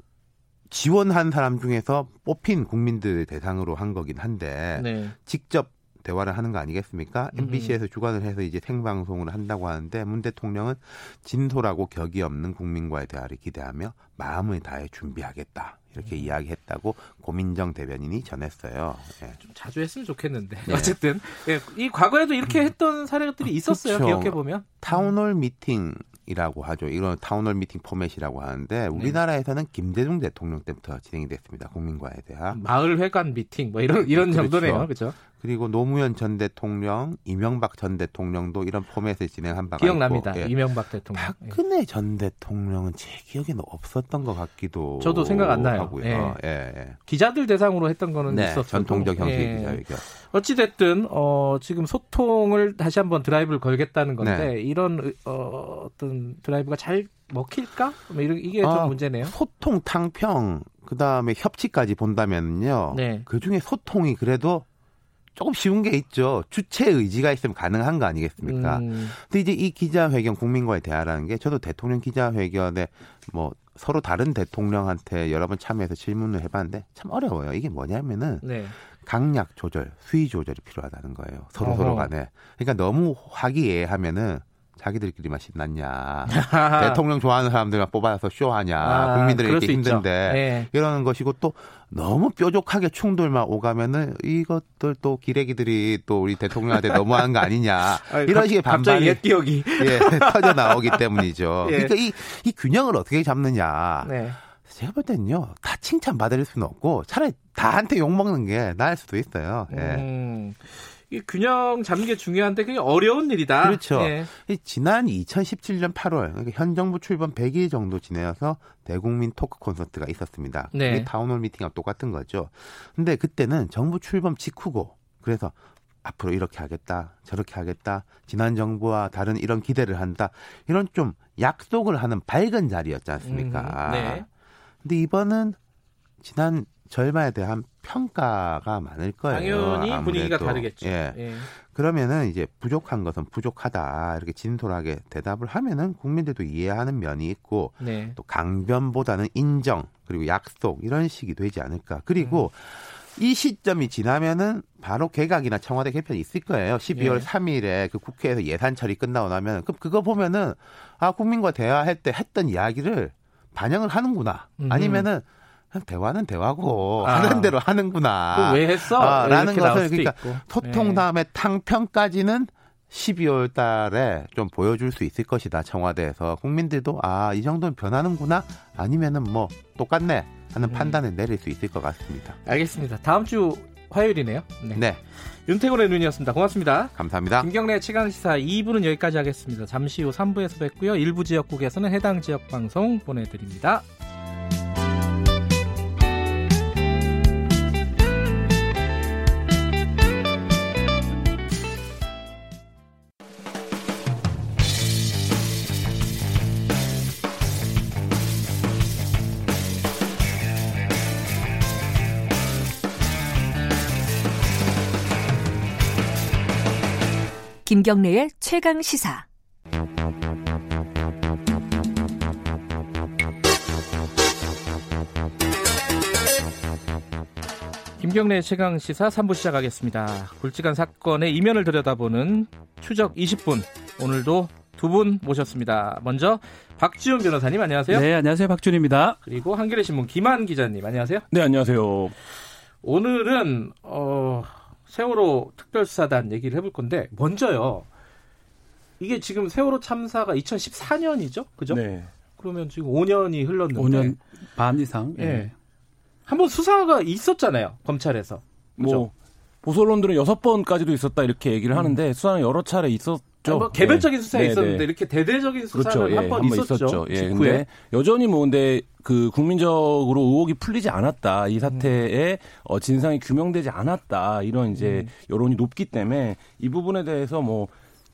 지원한 사람 중에서 뽑힌 국민들 대상으로 한 거긴 한데 네. 직접 대화를 하는 거 아니겠습니까? MBC에서 주관을 해서 이제 생방송을 한다고 하는데 문 대통령은 진솔하고 격이 없는 국민과의 대화를 기대하며 마음을 다해 준비하겠다. 이렇게 음. 이야기했다고 고민정 대변인이 전했어요. 예. 좀 자주 했으면 좋겠는데 네. 어쨌든 예, 이 과거에도 이렇게 했던 사례들이 있었어요. 기억해 보면 town hall 미팅 이라고 하죠. 이런 town hall 미팅 포맷이라고 하는데 네. 우리나라에서는 네. 김대중 대통령 때부터 진행이 됐습니다. 국민과의 대화 마을 회관 미팅 뭐 이런 이런 그렇죠. 정도네요. 그렇죠. 그리고 노무현 전 대통령, 이명박 전 대통령도 이런 포맷을 진행한 바가 기억납니다. 있고, 예. 이명박 대통령. 박근혜 전 대통령은 제 기억에는 없었던 것 같기도. 저도 생각 안 나요. 하고요. 예. 예, 예. 기자들 대상으로 했던 거는 네, 있었고 전통적 형식의 예. 기자회견. 어찌 됐든 어, 지금 소통을 다시 한번 드라이브를 걸겠다는 건데 네. 이런 어, 어떤 드라이브가 잘 먹힐까? 뭐 이런 이게 아, 좀 문제네요. 소통, 탕평, 그 다음에 협치까지 본다면요. 네. 그 중에 소통이 그래도 조금 쉬운 게 있죠. 주체 의지가 있으면 가능한 거 아니겠습니까? 음. 근데 이제 이 기자회견 국민과의 대화라는 게 저도 대통령 기자회견에 뭐 서로 다른 대통령한테 여러 번 참여해서 질문을 해봤는데 참 어려워요. 이게 뭐냐면은 네. 강약 조절, 수위 조절이 필요하다는 거예요. 서로. 서로 간에. 그러니까 너무 화기애애하면은 자기들끼리만 신났냐. 대통령 좋아하는 사람들만 뽑아서 쇼하냐. 아, 국민들이 이렇게 힘든데. 네. 이러는 것이고 또 너무 뾰족하게 충돌만 오가면은 이것들 또 기레기들이 또 우리 대통령한테 너무하는 거 아니냐. 이런 가, 식의 반발이 옛 기억이 예, 터져 나오기 때문이죠. 예. 그러니까 이, 이 균형을 어떻게 잡느냐. 네. 제가 볼 때는요, 다 칭찬 받을 수는 없고, 차라리 다한테 욕 먹는 게 나을 수도 있어요. 예. 음. 이 균형 잡는 게 중요한데 그게 어려운 일이다. 그렇죠. 예. 지난 2017년 8월 그러니까 현 정부 출범 100일 정도 지내어서 대국민 토크 콘서트가 있었습니다. 네. town hall 미팅하고 똑같은 거죠. 근데 그때는 정부 출범 직후고 그래서 앞으로 이렇게 하겠다, 저렇게 하겠다, 지난 정부와 다른 이런 기대를 한다, 이런 좀 약속을 하는 밝은 자리였지 않습니까? 음, 네. 근데 이번은 지난 절반에 대한 평가가 많을 거예요. 당연히 아무래도. 분위기가 다르겠죠. 예. 예. 그러면은 이제 부족한 것은 부족하다 이렇게 진솔하게 대답을 하면은 국민들도 이해하는 면이 있고 네. 또 강변보다는 인정 그리고 약속 이런 식이 되지 않을까. 그리고 음. 이 시점이 지나면은 바로 개각이나 청와대 개편이 있을 거예요. 12월 예. 3일에 그 국회에서 예산 처리 끝나고 나면 그럼 그거 보면은 아 국민과 대화할 때 했던 이야기를 반영을 하는구나. 아니면은 대화는 대화고 아. 하는 대로 하는구나. 왜 했어? 아, 라는 것을 그러니까 있고. 소통 네. 다음에 탕평까지는 12월 달에 좀 보여줄 수 있을 것이다. 청와대에서 국민들도 아, 이 정도는 변하는구나. 아니면은 뭐 똑같네 하는 음. 판단을 내릴 수 있을 것 같습니다. 알겠습니다. 다음 주 화요일이네요. 네. 네. 윤태곤의 눈이었습니다. 고맙습니다. 감사합니다. 김경래 최강시사 2부는 여기까지 하겠습니다. 잠시 후 3부에서 뵙고요. 일부 지역국에서는 해당 지역 방송 보내드립니다. 김경래의 최강 시사. 김경래 최강 시사 3부 시작하겠습니다. 굵직한 사건의 이면을 들여다보는 추적 20분. 오늘도 두 분 모셨습니다. 먼저 박지훈 변호사님 안녕하세요. 네, 안녕하세요. 박준입니다. 그리고 한겨레 신문 김한 기자님 안녕하세요. 네, 안녕하세요. 오늘은 어 세월호 특별수사단 얘기를 해볼 건데 먼저요. 이게 지금 세월호 참사가 2014년이죠, 그죠? 네. 그러면 지금 5년이 흘렀는데 5년 반 이상. 예. 네. 한번 수사가 있었잖아요, 검찰에서. 그죠? 뭐 보수 언론들은 여섯 번까지도 있었다 이렇게 얘기를 음. 하는데 수사는 여러 차례 있었. 뭐 개별적인 네. 수사 네, 있었는데 네. 이렇게 대대적인 수사는 그렇죠. 한번 예, 있었죠. 있었죠. 예, 근데 여전히 뭐 근데 그 국민적으로 의혹이 풀리지 않았다. 이 사태에 음. 어, 진상이 규명되지 않았다. 이런 이제 음. 여론이 높기 때문에 이 부분에 대해서 뭐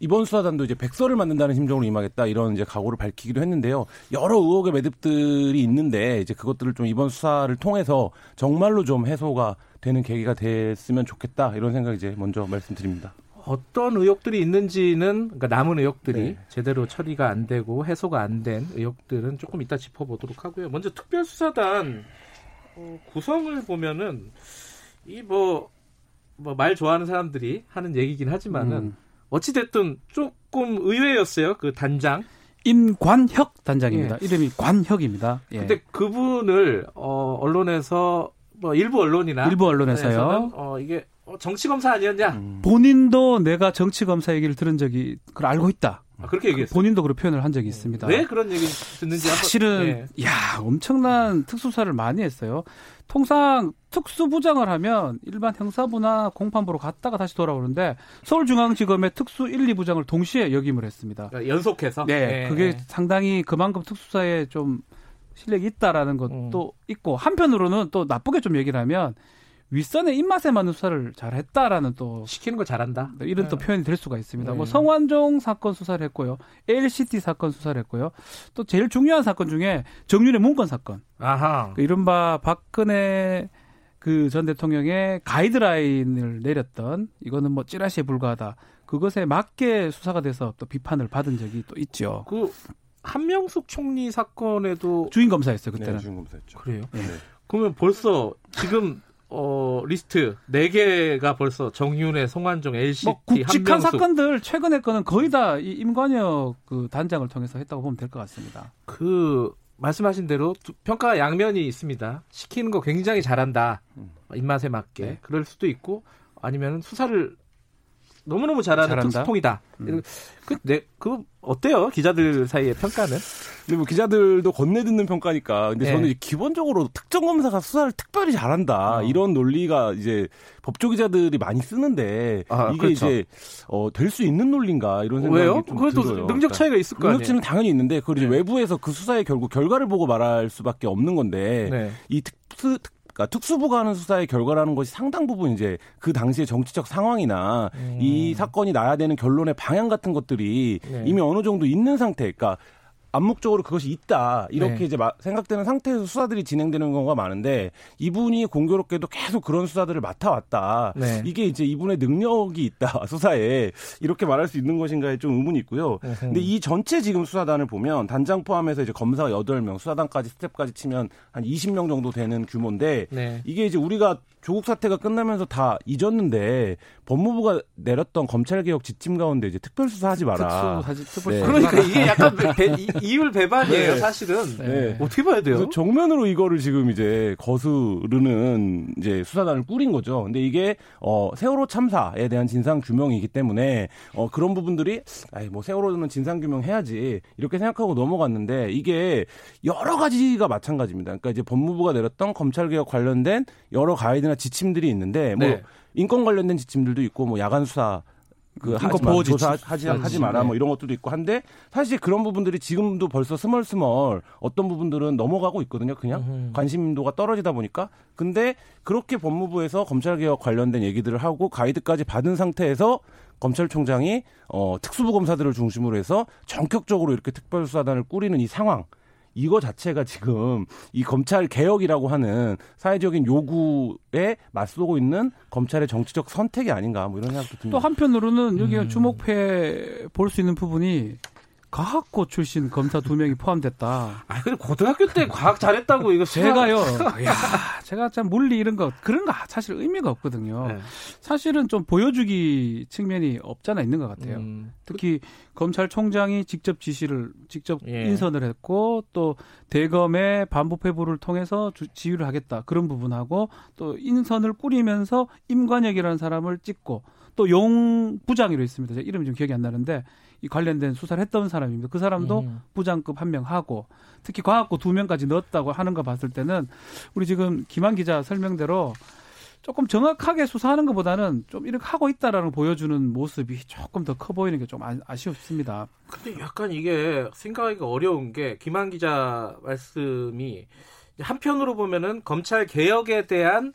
이번 수사단도 이제 백서를 만든다는 심정으로 임하겠다 이런 이제 각오를 밝히기도 했는데요. 여러 의혹의 매듭들이 있는데 이제 그것들을 좀 이번 수사를 통해서 정말로 좀 해소가 되는 계기가 됐으면 좋겠다 이런 생각 이제 먼저 말씀드립니다. 어떤 의혹들이 있는지는 그러니까 남은 의혹들이 네. 제대로 처리가 안 되고 해소가 안 된 의혹들은 조금 이따 짚어보도록 하고요. 먼저 특별수사단 어, 구성을 보면은 이 뭐 뭐 말 좋아하는 사람들이 하는 얘기긴 하지만은 음. 어찌 됐든 조금 의외였어요. 그 단장 임관혁 단장입니다. 예. 이름이 관혁입니다. 예. 근데 그분을 어 언론에서 뭐 일부 언론이나 일부 언론에서요. 어 이게 어, 정치 검사 아니었냐? 음. 본인도 내가 정치 검사 얘기를 들은 적이 그걸 알고 있다. 아, 그렇게 얘기했어요. 본인도 그런 표현을 한 적이 있습니다. 왜 그런 얘기 듣는지 사실은 예. 야 엄청난 특수사를 많이 했어요. 통상 특수부장을 하면 일반 형사부나 공판부로 갔다가 다시 돌아오는데 서울중앙지검의 특수 1, 2부장을 동시에 역임을 했습니다. 그러니까 연속해서? 네, 예. 그게 상당히 그만큼 특수사에 좀 실력이 있다라는 것도 음. 있고 한편으로는 또 나쁘게 좀 얘기를 하면 윗선의 입맛에 맞는 수사를 잘했다라는 또 시키는 걸 잘한다 네, 이런 네. 또 표현이 될 수가 있습니다. 네. 뭐 성완종 사건 수사를 했고요, LCT 사건 수사를 했고요, 또 제일 중요한 사건 중에 정윤의 문건 사건, 아하. 그 이른바 박근혜 그 전 대통령의 가이드라인을 내렸던 이거는 뭐 찌라시에 불과하다. 그것에 맞게 수사가 돼서 또 비판을 받은 적이 또 있죠. 그 한명숙 총리 사건에도 주인 검사였어요 그때는. 네, 주인 검사였죠. 그래요? 네. 그러면 벌써 지금 어, 리스트 4개가 벌써 정윤회, 송환종, LCT, 뭐 굵직한 한명숙. 사건들 최근에 거는 거의 다 이 임관혁 그 단장을 통해서 했다고 보면 될 것 같습니다. 그 말씀하신 대로 평가 양면이 있습니다. 시키는 거 굉장히 잘한다. 음. 입맛에 맞게. 네. 그럴 수도 있고 아니면 수사를 너무너무 잘하는 잘한다? 특수통이다. 음. 그, 네, 그 어때요? 기자들 사이의 평가는? 근데 뭐 기자들도 건네듣는 평가니까. 근데 네. 저는 기본적으로 특정 검사가 수사를 특별히 잘한다. 어. 이런 논리가 이제 법조 기자들이 많이 쓰는데 아, 이게 그렇죠. 이제 어, 될 수 있는 논리인가 이런 생각이 왜요? 좀 들어요. 능력 차이가 있을 거 아니에요. 능력치는 당연히 있는데 그걸 네. 외부에서 그 수사의 결국 결과를 보고 말할 수밖에 없는 건데 네. 이 특수 그러니까 특수부가 하는 수사의 결과라는 것이 상당 부분 이제 그 당시의 정치적 상황이나 음. 이 사건이 나야 되는 결론의 방향 같은 것들이 네. 이미 어느 정도 있는 상태. 그러니까 암묵적으로 그것이 있다 이렇게 네. 이제 생각되는 상태에서 수사들이 진행되는 경우가 많은데 이분이 공교롭게도 계속 그런 수사들을 맡아왔다. 네. 이게 이제 이분의 능력이 있다 수사에 이렇게 말할 수 있는 것인가에 좀 의문이 있고요. 으흠. 근데 이 전체 지금 수사단을 보면 단장 포함해서 이제 검사가 8명, 수사단까지 스텝까지 치면 한 20명 정도 되는 규모인데 네. 이게 이제 우리가 조국 사태가 끝나면서 다 잊었는데 법무부가 내렸던 검찰 개혁 지침 가운데 이제 특별수사하지 마라. 특수, 네. 그러니까 이게 약간 배, 이율 배반이에요, 네. 사실은. 네. 어떻게 봐야 돼요? 정면으로 이거를 지금 이제 거스르는 이제 수사단을 꾸린 거죠. 근데 이게 어 세월호 참사에 대한 진상 규명이기 때문에 어 그런 부분들이 아이 뭐 세월호는 진상 규명해야지 이렇게 생각하고 넘어갔는데 이게 여러 가지가 마찬가지입니다. 그러니까 이제 법무부가 내렸던 검찰 개혁 관련된 여러 가이드나 지침들이 있는데 뭐 네. 인권 관련된 지침들도 있고 뭐 야간 수사 그 하지 마, 조사 하지 하지 마라 네. 뭐 이런 것들도 있고 한데 사실 그런 부분들이 지금도 벌써 스멀스멀 어떤 부분들은 넘어가고 있거든요. 그냥 으흠. 관심도가 떨어지다 보니까 근데 그렇게 법무부에서 검찰 개혁 관련된 얘기들을 하고 가이드까지 받은 상태에서 검찰총장이 어 특수부 검사들을 중심으로 해서 전격적으로 이렇게 특별수사단을 꾸리는 이 상황 이거 자체가 지금 이 검찰 개혁이라고 하는 사회적인 요구에 맞서고 있는 검찰의 정치적 선택이 아닌가 뭐 이런 생각도 듭니다. 또 한편으로는 여기가 음. 주목해 볼 수 있는 부분이 과학고 출신 검사 두 명이 포함됐다. 아, 근데 고등학교 때 과학 잘했다고 이거 제가요. 야, 제가 참 물리 이런 거 그런 거 사실 의미가 없거든요. 네. 사실은 좀 보여주기 측면이 없잖아 있는 것 같아요. 음. 특히 검찰총장이 직접 지시를 직접 예. 인선을 했고 또 대검의 반부 회부를 통해서 주, 지휘를 하겠다 그런 부분하고 또 인선을 꾸리면서 임관혁이라는 사람을 찍고 또 용 부장이로 있습니다. 이름이 좀 기억이 안 나는데 이 관련된 수사를 했던 사람입니다. 그 사람도 음. 부장급 한 명 하고 특히 과학고 두 명까지 넣었다고 하는 거 봤을 때는 우리 지금 김한 기자 설명대로 조금 정확하게 수사하는 것보다는 좀 이렇게 하고 있다라는 보여주는 모습이 조금 더 커 보이는 게 좀 아, 아쉽습니다. 근데 약간 이게 생각하기가 어려운 게 김한 기자 말씀이 한편으로 보면은 검찰 개혁에 대한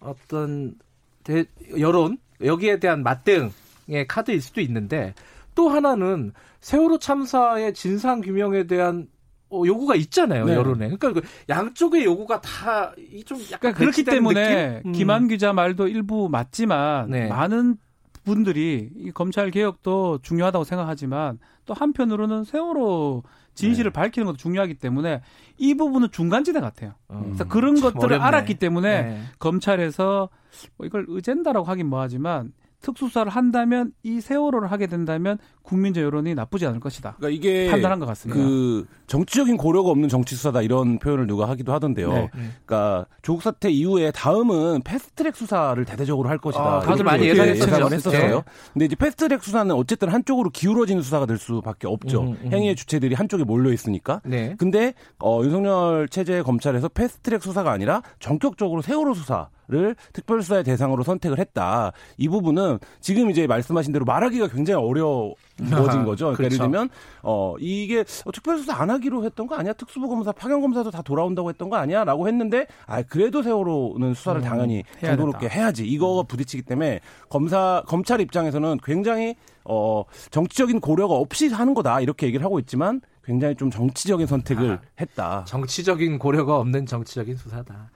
어떤 대, 여론 여기에 대한 맞대응의 카드일 수도 있는데 또 하나는 세월호 참사의 진상 규명에 대한 어, 요구가 있잖아요 네. 여론에. 그러니까 그 양쪽의 요구가 다 좀 약간 그러니까 그렇기 때문에 음. 김한 기자 말도 일부 맞지만 네. 많은 분들이 이 검찰 개혁도 중요하다고 생각하지만 또 한편으로는 세월호 진실을 네. 밝히는 것도 중요하기 때문에 이 부분은 중간지대 같아요. 음. 그래서 그런 것들을 어렵네. 알았기 때문에 네. 검찰에서 뭐 이걸 의젠다라고 하긴 뭐하지만 특수수사를 한다면 이 세월호를 하게 된다면 국민적 여론이 나쁘지 않을 것이다. 그러니까 이게 판단한 것 같습니다. 그 정치적인 고려가 없는 정치 수사다 이런 표현을 누가 하기도 하던데요. 네. 그러니까 조국 사태 이후에 다음은 패스트트랙 수사를 대대적으로 할 것이다. 아, 다들 많이 예상을 했었어요. 네. 근데 이제 패스트트랙 수사는 어쨌든 한쪽으로 기울어지는 수사가 될 수밖에 없죠. 음, 음. 행위의 주체들이 한쪽에 몰려 있으니까. 네. 근데 어, 윤석열 체제 검찰에서 패스트트랙 수사가 아니라 전격적으로 세월호 수사 를 특별수사의 대상으로 선택을 했다. 이 부분은 지금 이제 말씀하신 대로 말하기가 굉장히 어려워진 거죠. 그러니까 그렇죠. 예를 들면 어 이게 어, 특별수사 안 하기로 했던 거 아니야? 특수부 검사, 파견 검사도 다 돌아온다고 했던 거 아니야?라고 했는데 아 그래도 세월호는 수사를 음, 당연히 정도롭게 해야지. 이거가 음. 부딪히기 때문에 검사 검찰 입장에서는 굉장히 어 정치적인 고려가 없이 하는 거다 이렇게 얘기를 하고 있지만 굉장히 좀 정치적인 선택을 아, 했다. 정치적인 고려가 없는 정치적인 수사다.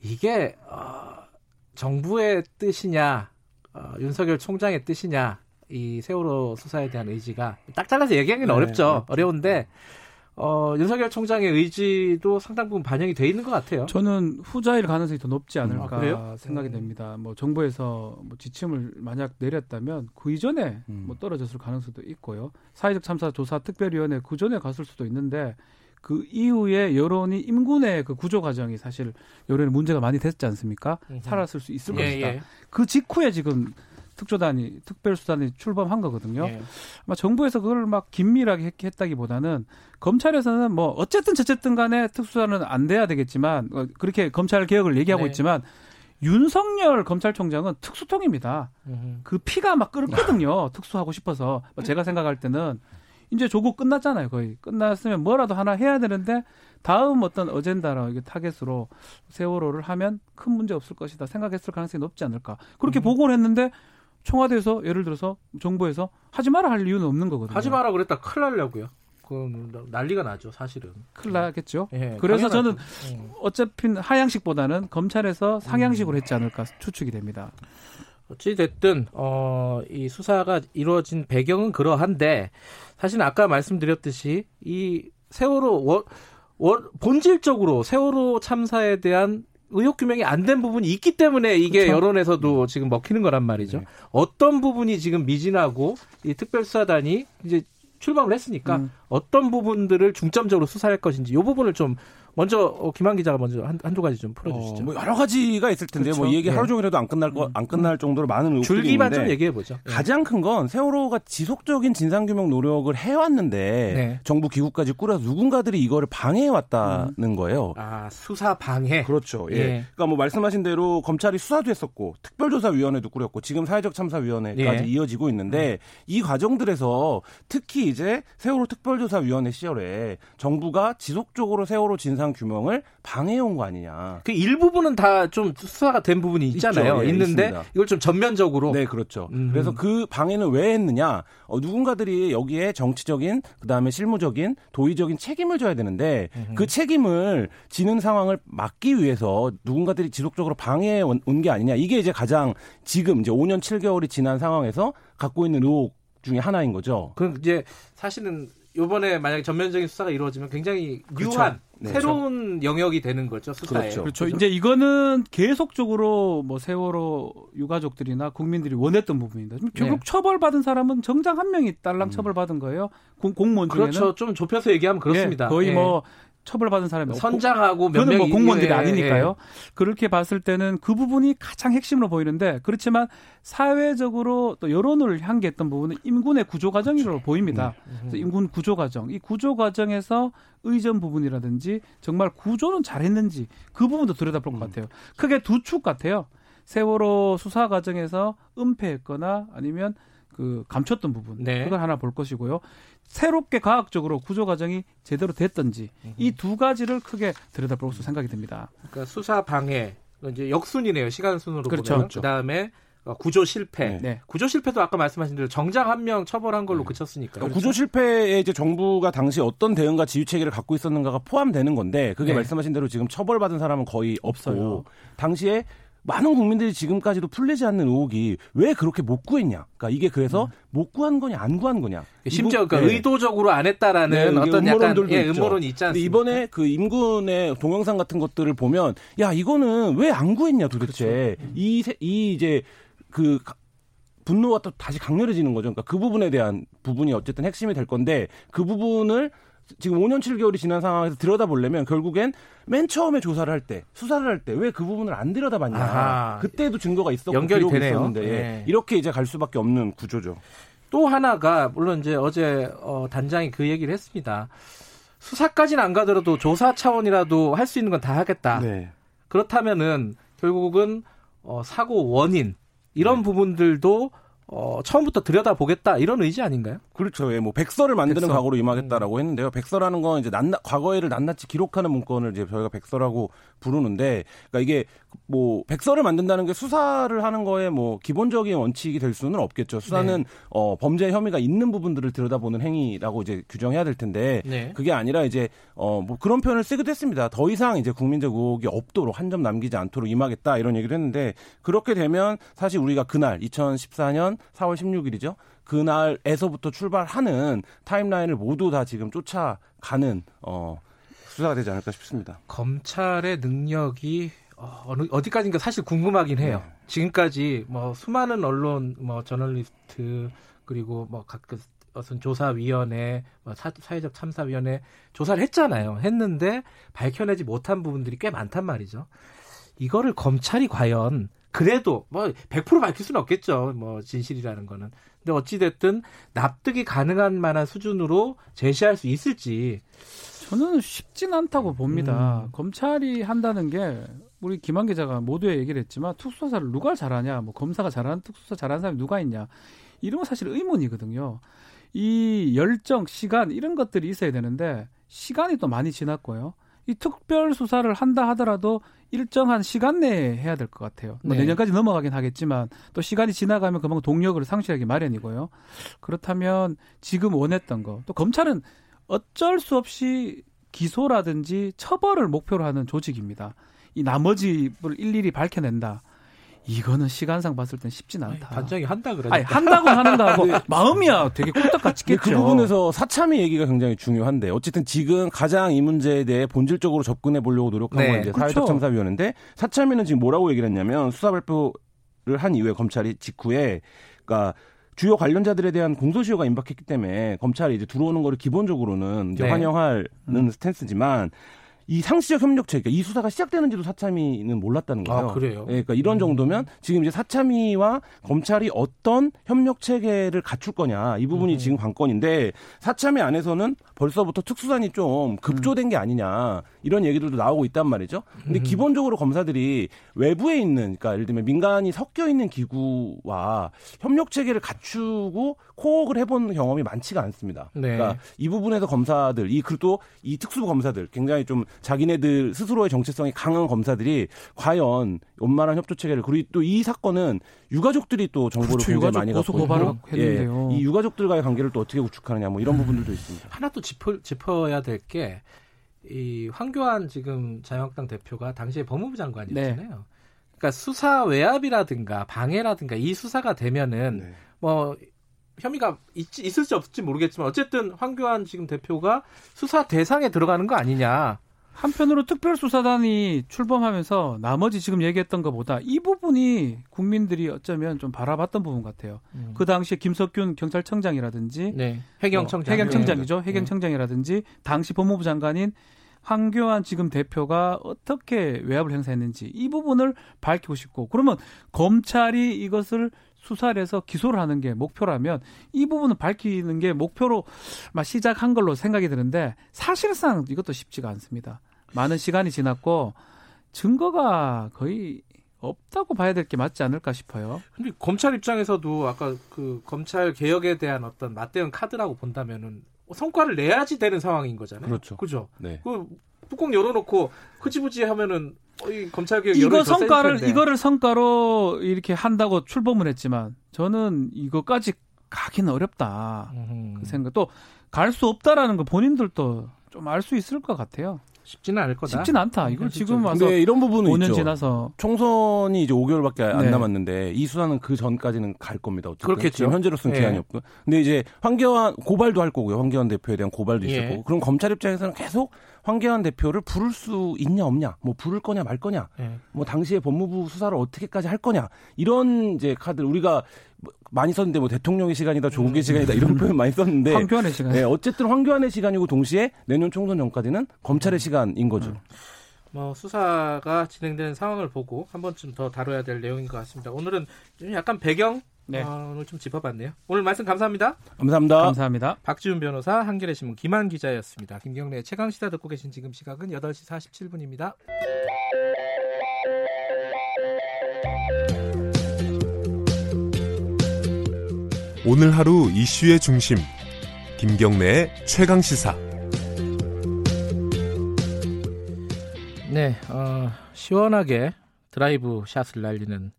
이게 어, 정부의 뜻이냐 어, 윤석열 총장의 뜻이냐 이 세월호 수사에 대한 의지가 딱 잘라서 얘기하기는 네, 어렵죠. 그렇죠. 어려운데 어, 윤석열 총장의 의지도 상당 부분 반영이 돼 있는 것 같아요. 저는 후자일 가능성이 더 높지 않을까 아, 생각이 음. 됩니다. 뭐 정부에서 뭐 지침을 만약 내렸다면 그 이전에 음. 뭐 떨어졌을 가능성도 있고요. 사회적 참사 조사 특별위원회 그 전에 갔을 수도 있는데 그 이후에 여론이 임군의 그 구조 과정이 사실 여론에 문제가 많이 됐지 않습니까? 살았을 수 있을 예, 것이다. 예. 그 직후에 지금 특조단이 특별수단이 출범한 거거든요. 예. 아마 정부에서 그걸 막 긴밀하게 했다기보다는 검찰에서는 뭐 어쨌든 저쨌든 간에 특수단은 안 돼야 되겠지만 어, 그렇게 검찰 개혁을 얘기하고 네. 있지만 윤석열 검찰총장은 특수통입니다. 그 피가 막 끓거든요. 특수하고 싶어서 제가 생각할 때는 이제 조국 끝났잖아요, 거의. 끝났으면 뭐라도 하나 해야 되는데 다음 어떤 어젠다나 이게 타겟으로 세월호를 하면 큰 문제 없을 것이다 생각했을 가능성이 높지 않을까. 그렇게 음. 보고를 했는데 청와대에서 예를 들어서 정부에서 하지 마라 할 이유는 없는 거거든요. 하지 마라 그랬다 큰일 날려고요. 그 난리가 나죠, 사실은. 큰일 나겠죠. 예, 그래서 저는 음. 어차피 하향식보다는 검찰에서 상향식으로 했지 않을까 추측이 됩니다. 어찌 됐든 어, 이 수사가 이루어진 배경은 그러한데 사실 아까 말씀드렸듯이 이 세월호 워, 워, 본질적으로 세월호 참사에 대한 의혹 규명이 안 된 부분이 있기 때문에 이게 그렇죠. 여론에서도 지금 먹히는 거란 말이죠. 네. 어떤 부분이 지금 미진하고 이 특별수사단이 이제 출범을 했으니까 음. 어떤 부분들을 중점적으로 수사할 것인지 이 부분을 좀 먼저 어, 김한 기자가 먼저 한, 한두 가지 좀 풀어주시죠. 어, 뭐 여러 가지가 있을 텐데 뭐 그렇죠. 뭐이 얘기 네. 하루 종일 해도 안 끝날 거, 안 끝날 음. 정도로 많은 의혹들이 줄기만 좀 얘기해 보죠. 네. 가장 큰 건 세월호가 지속적인 진상 규명 노력을 해왔는데 네. 정부 기구까지 꾸려서 누군가들이 이거를 방해해 왔다는 음. 거예요. 아 수사 방해. 그렇죠. 예. 예. 그러니까 뭐 말씀하신 대로 검찰이 수사도 했었고 특별조사위원회도 꾸렸고 지금 사회적 참사위원회까지 예. 이어지고 있는데 음. 이 과정들에서 특히 이제 세월호 특별조사위원회 시절에 정부가 지속적으로 세월호 진상 규명을 방해온 거 아니냐. 그 일부분은 다 좀 수사가 된 부분이 있잖아요. 예, 있는데 있습니다. 이걸 좀 전면적으로. 네, 그렇죠. 음. 그래서 그 방해는 왜 했느냐? 어, 누군가들이 여기에 정치적인 그다음에 실무적인 도의적인 책임을 져야 되는데 음. 그 책임을 지는 상황을 막기 위해서 누군가들이 지속적으로 방해해 온 게 아니냐. 이게 이제 가장 지금 이제 5년 7개월이 지난 상황에서 갖고 있는 의혹 중에 하나인 거죠. 그 이제 사실은 요번에 만약에 전면적인 수사가 이루어지면 굉장히 그렇죠. 네, 새로운 저... 영역이 되는 거죠 수사에. 그렇죠. 그렇죠. 그렇죠. 이제 이거는 계속적으로 뭐 세월호 유가족들이나 국민들이 원했던 부분입니다. 결국 네. 처벌받은 사람은 정장 한 명이 딸랑 음. 처벌받은 거예요. 공, 공무원 중에는. 그렇죠. 좀 좁혀서 얘기하면 그렇습니다. 네, 거의 네. 뭐 처벌받은 사람이 선장하고 몇명 뭐 공무원들이 예, 아니니까요. 예. 그렇게 봤을 때는 그 부분이 가장 핵심으로 보이는데 그렇지만 사회적으로 또 여론을 향기했던 부분은 임군의 구조 과정으로 그렇죠. 보입니다. 음, 음. 임군 구조 과정. 이 구조 과정에서 의전 부분이라든지 정말 구조는 잘했는지 그 부분도 들여다볼 것 음. 같아요. 크게 두 축 같아요. 세월호 수사 과정에서 은폐했거나 아니면 그 감췄던 부분 네. 그걸 하나 볼 것이고요. 새롭게 과학적으로 구조 과정이 제대로 됐던지 이 두 가지를 크게 들여다볼 수 생각이 듭니다. 그러니까 수사 방해 이제 역순이네요. 시간 순으로 그렇죠. 보면 그렇죠. 그다음에 어, 구조 실패. 네. 네. 구조 실패도 아까 말씀하신 대로 정장 한명 처벌한 걸로 네. 그쳤으니까. 그러니까 구조 실패에 이제 정부가 당시 어떤 대응과 지휘 체계를 갖고 있었는가가 포함되는 건데 그게 네. 말씀하신 대로 지금 처벌받은 사람은 거의 없어요. 당시에 많은 국민들이 지금까지도 풀리지 않는 의혹이 왜 그렇게 못 구했냐. 그러니까 이게 그래서 음. 못 구한 거냐 안 구한 거냐. 심지어 그러니까 네. 의도적으로 안 했다라는 네, 어떤 약간, 예, 음모론이 있지 않습니까? 이번에 그 임군의 동영상 같은 것들을 보면 야 이거는 왜 안 구했냐 도대체 그렇죠. 이, 이 이제 그 분노가 또 다시 강렬해지는 거죠. 그러니까 그 부분에 대한 부분이 어쨌든 핵심이 될 건데 그 부분을 지금 5년 7개월이 지난 상황에서 들여다보려면 결국엔 맨 처음에 조사를 할 때, 수사를 할 때 왜 그 부분을 안 들여다봤냐. 아하. 그때도 증거가 있었고 연결이 되네요. 있었는데 네. 이렇게 이제 갈 수밖에 없는 구조죠. 또 하나가 물론 이제 어제 어, 단장이 그 얘기를 했습니다. 수사까지는 안 가더라도 조사 차원이라도 할 수 있는 건 다 하겠다. 네. 그렇다면은 결국은 어, 사고 원인 이런 네. 부분들도 어, 처음부터 들여다보겠다 이런 의지 아닌가요? 그렇죠. 예, 뭐 백서를 만드는 백서. 각오로 임하겠다라고 음. 했는데요. 백서라는 건 이제 낱낱 과거에를 낱낱이 기록하는 문건을 이제 저희가 백서라고 부르는데, 그러니까 이게 뭐 백서를 만든다는 게 수사를 하는 거에 뭐 기본적인 원칙이 될 수는 없겠죠. 수사는 네. 어, 범죄 혐의가 있는 부분들을 들여다보는 행위라고 이제 규정해야 될 텐데, 네. 그게 아니라 이제 어, 뭐 그런 표현을 쓰기도 했습니다. 더 이상 이제 국민적 의혹이 없도록 한 점 남기지 않도록 임하겠다 이런 얘기를 했는데, 그렇게 되면 사실 우리가 그날 2014년 4월 16일이죠. 그날에서부터 출발하는 타임라인을 모두 다 지금 쫓아가는 어, 수사가 되지 않을까 싶습니다. 검찰의 능력이 어, 어느 어디까지인가 사실 궁금하긴 해요. 네. 지금까지 뭐 수많은 언론, 뭐 저널리스트 그리고 뭐 각각 어떤 조사위원회, 뭐 사, 회적 참사위원회 조사를 했잖아요. 했는데 밝혀내지 못한 부분들이 꽤 많단 말이죠. 이거를 검찰이 과연 그래도 뭐 100% 밝힐 수는 없겠죠. 뭐 진실이라는 거는. 근데 어찌 됐든 납득이 가능한 만한 수준으로 제시할 수 있을지 저는 쉽진 않다고 봅니다. 음. 검찰이 한다는 게 우리 김한 기자가 모두에 얘기를 했지만 특수사를 누가 잘하냐, 뭐 검사가 잘하는 특수사 잘하는 사람이 누가 있냐 이런 건 사실 의문이거든요. 이 열정, 시간 이런 것들이 있어야 되는데 시간이 또 많이 지났고요. 이 특별 수사를 한다 하더라도 일정한 시간 내에 해야 될 것 같아요. 뭐 네. 내년까지 넘어가긴 하겠지만 또 시간이 지나가면 그만큼 동력을 상실하기 마련이고요. 그렇다면 지금 원했던 거 또 검찰은 어쩔 수 없이 기소라든지 처벌을 목표로 하는 조직입니다. 이 나머지를 일일이 밝혀낸다. 이거는 시간상 봤을 땐 쉽진 않다. 단장이 한다 그러니까. 아니, 한다고 하는다 하고 네. 마음이야 되게 꿀떡같이 겠죠. 그 부분에서 사참의 얘기가 굉장히 중요한데 어쨌든 지금 가장 이 문제에 대해 본질적으로 접근해 보려고 노력한 네. 건 이제 그렇죠. 사회적 참사위원회인데 사참위는 지금 뭐라고 얘기를 했냐면 수사 발표를 한 이후에 검찰이 직후에 그러니까 주요 관련자들에 대한 공소시효가 임박했기 때문에 검찰이 이제 들어오는 거를 기본적으로는 네. 환영하는 음. 스탠스지만 이 상시적 협력체, 그러니까 이 수사가 시작되는지도 사참위는 몰랐다는 거예요. 아, 그래요? 네, 그러니까 이런 음. 정도면 지금 이제 사참위와 검찰이 어떤 협력 체계를 갖출 거냐 이 부분이 음. 지금 관건인데 사참위 안에서는 벌써부터 특수단이 좀 급조된 게 아니냐 이런 얘기들도 나오고 있단 말이죠. 근데 음. 기본적으로 검사들이 외부에 있는, 그러니까 예를 들면 민간이 섞여 있는 기구와 협력 체계를 갖추고 코어를 해본 경험이 많지가 않습니다. 네. 그러니까 이 부분에서 검사들, 이 그리고 이 특수부 검사들 굉장히 좀 자기네들 스스로의 정체성이 강한 검사들이 과연 원만한 협조 체계를 그리고 또 이 사건은 유가족들이 또 정보를 그렇죠, 굉장히 많이 갖고 있고 예, 이 유가족들과의 관계를 또 어떻게 구축하느냐 뭐 이런 음. 부분들도 있습니다. 하나 또 짚어, 짚어야 될게 이 황교안 지금 자유한국당 대표가 당시에 법무부 장관이었잖아요. 네. 그러니까 수사 외압이라든가 방해라든가 이 수사가 되면은 네. 뭐 혐의가 있, 있을지 없을지 모르겠지만 어쨌든 황교안 지금 대표가 수사 대상에 들어가는 거 아니냐. 한편으로 특별수사단이 출범하면서 나머지 지금 얘기했던 것보다 이 부분이 국민들이 어쩌면 좀 바라봤던 부분 같아요. 음. 그 당시에 김석균 경찰청장이라든지 네. 해경청장, 어, 해경청장이죠. 네. 해경청장이라든지 당시 법무부 장관인 황교안 지금 대표가 어떻게 외압을 행사했는지 이 부분을 밝히고 싶고 그러면 검찰이 이것을 수사를 해서 기소를 하는 게 목표라면 이 부분을 밝히는 게 목표로 시작한 걸로 생각이 드는데 사실상 이것도 쉽지가 않습니다. 많은 시간이 지났고 증거가 거의 없다고 봐야 될 게 맞지 않을까 싶어요. 근데 검찰 입장에서도 아까 그 검찰 개혁에 대한 어떤 맞대응 카드라고 본다면은 성과를 내야지 되는 상황인 거잖아요. 그렇죠. 그죠? 네. 그 뚜껑 열어놓고 흐지부지 하면은 검찰 개혁 이거 성과를 이거를 성과로 이렇게 한다고 출범을 했지만 저는 이거까지 가기는 어렵다 그 생각 또 갈 수 없다라는 거 본인들도 좀 알 수 있을 것 같아요. 쉽지는 않을 거다. 쉽진 않다. 이걸 지금 와서 근데 이런 부분은 5년 있죠. 지나서 총선이 이제 5개월밖에 안 네. 남았는데 이 수사는 그 전까지는 갈 겁니다. 어쨌든. 그렇겠죠. 지금 현재로서는 네. 기한이 없고. 근데 이제 황교안 고발도 할 거고요. 황교안 대표에 대한 고발도 있을 예. 거고. 그럼 검찰 입장에서는 계속 황교안 대표를 부를 수 있냐 없냐, 뭐 부를 거냐 말 거냐, 예. 뭐 당시에 법무부 수사를 어떻게까지 할 거냐 이런 이제 카드 우리가 많이 썼는데 뭐 대통령의 시간이다, 조국의 음. 시간이다 이런 표현 많이 썼는데 황교안의 시간. 네, 어쨌든 황교안의 시간이고 동시에 내년 총선 전까지는 검찰의 시간인 거죠. 음. 뭐 수사가 진행되는 상황을 보고 한 번쯤 더 다뤄야 될 내용인 것 같습니다. 오늘은 좀 약간 배경 네. 어, 오늘 좀 짚어봤네요. 오늘 말씀 감사합니다. 감사합니다. 감사합니다. 박지훈 변호사, 한겨레 신문 김한 기자였습니다. 김경래 최강 시사 듣고 계신 지금 시각은 8시 47분입니다. 오늘 하루 이슈의 중심 김경래의 최강 시사. 네, 어, 시원하게 드라이브 샷을 날리는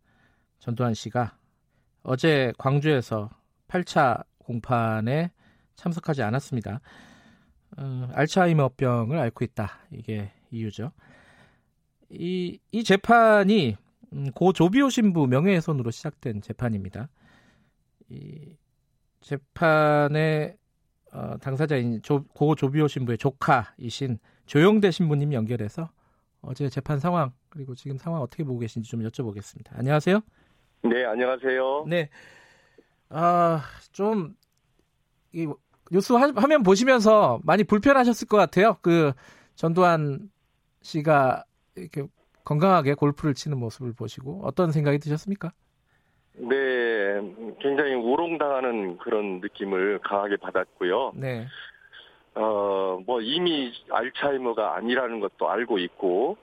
전두환 씨가 어제 광주에서 8차 공판에 참석하지 않았습니다. 어, 알츠하이머병을 앓고 있다. 이게 이유죠. 이, 이 재판이 음, 고 조비오 신부 명예훼손으로 시작된 재판입니다. 이 재판의 어, 당사자인 조, 고 조비오 신부의 조카이신 조영대 신부님 연결해서 어제 재판 상황 그리고 지금 상황 어떻게 보고 계신지 좀 여쭤보겠습니다. 안녕하세요. 네, 안녕하세요. 네. 아, 좀, 이, 뉴스 화면 보시면서 많이 불편하셨을 것 같아요. 그, 전두환 씨가 이렇게 건강하게 골프를 치는 모습을 보시고 어떤 생각이 드셨습니까? 네, 굉장히 우롱당하는 그런 느낌을 강하게 받았고요. 네. 어, 뭐 이미 알츠하이머가 아니라는 것도 알고 있고,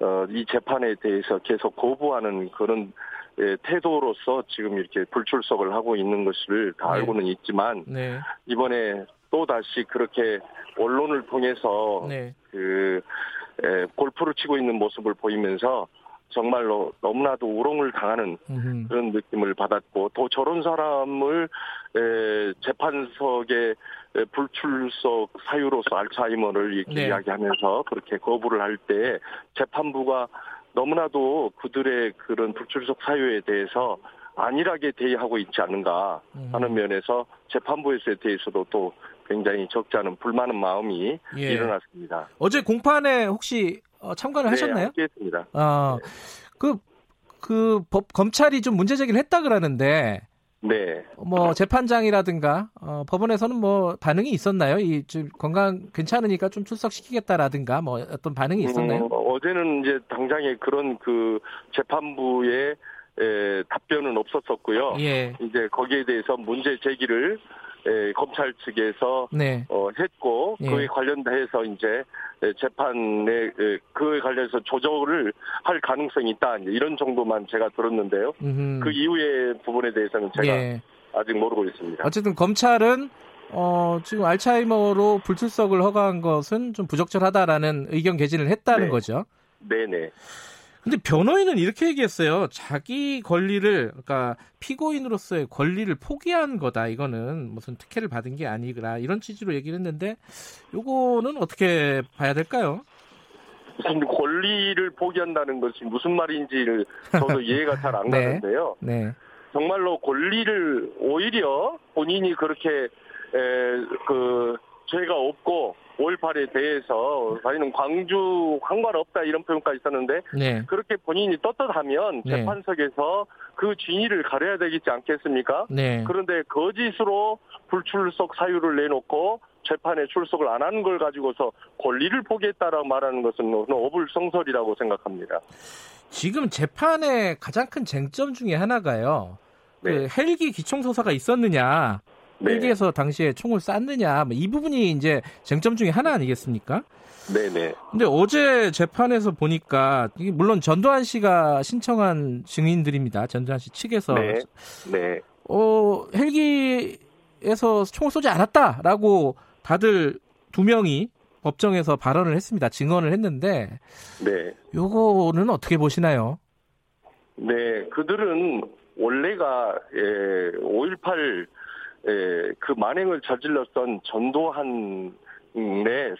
어, 이 재판에 대해서 계속 거부하는 그런 예, 태도로서 지금 이렇게 불출석을 하고 있는 것을 다 네. 알고는 있지만 네. 이번에 또 다시 그렇게 언론을 통해서 네. 그 에, 골프를 치고 있는 모습을 보이면서 정말로 너무나도 우롱을 당하는 음흠. 그런 느낌을 받았고 또 저런 사람을 에, 재판석에 에, 불출석 사유로서 알츠하이머를 네. 이야기하면서 그렇게 거부를 할 때 재판부가 너무나도 그들의 그런 불출석 사유에 대해서 안일하게 대의하고 있지 않는가 하는 음. 면에서 재판부에서에 대해서도 또 굉장히 적지 않은 불만은 마음이 예. 일어났습니다. 어제 공판에 혹시 어, 참가를 네, 하셨나요? 했습니다. 아, 그, 그, 법, 검찰이 좀 문제 제기를 했다 그러는데, 네. 뭐 재판장이라든가 어, 법원에서는 뭐 반응이 있었나요? 이 좀 건강 괜찮으니까 좀 출석시키겠다라든가 뭐 어떤 반응이 있었나요? 음, 어제는 이제 당장에 그런 그 재판부의 에, 답변은 없었었고요. 예. 이제 거기에 대해서 문제 제기를 에, 검찰 측에서 네. 어, 했고 예. 그에 관련해서 이제 재판에 그에 관련해서 조정을 할 가능성이 있다 이런 정도만 제가 들었는데요. 음흠. 그 이후의 부분에 대해서는 제가 예. 아직 모르고 있습니다. 어쨌든 검찰은 어, 지금 알츠하이머로 불출석을 허가한 것은 좀 부적절하다라는 의견 개진을 했다는 네. 거죠. 네네. 근데 변호인은 이렇게 얘기했어요. 자기 권리를 그러니까 피고인으로서의 권리를 포기한 거다. 이거는 무슨 특혜를 받은 게 아니라 이런 취지로 얘기를 했는데 요거는 어떻게 봐야 될까요? 무슨 권리를 포기한다는 것이 무슨 말인지를 저도 이해가 잘안 네. 가는데요. 네. 정말로 권리를 오히려 본인이 그렇게 에, 그 죄가 없고 5.18에 대해서 저희는 광주 상관없다 이런 표현까지 있었는데 네. 그렇게 본인이 떳떳하면 네. 재판석에서 그 진위를 가려야 되겠지 않겠습니까? 네. 그런데 거짓으로 불출석 사유를 내놓고 재판에 출석을 안 하는 걸 가지고서 권리를 포기했다라고 말하는 것은 어불성설이라고 생각합니다. 지금 재판의 가장 큰 쟁점 중에 하나가요. 그 네. 그 헬기 기총소사가 있었느냐. 네. 헬기에서 당시에 총을 쐈느냐 뭐 이 부분이 이제 쟁점 중에 하나 아니겠습니까? 네네. 근데 어제 재판에서 보니까 물론 전두환 씨가 신청한 증인들입니다. 전두환 씨 측에서 네. 네. 어 헬기에서 총을 쏘지 않았다라고 다들 두 명이 법정에서 발언을 했습니다. 증언을 했는데 네. 요거는 어떻게 보시나요? 네, 그들은 원래가 예, 5.18 예, 그 만행을 저질렀던 전도한의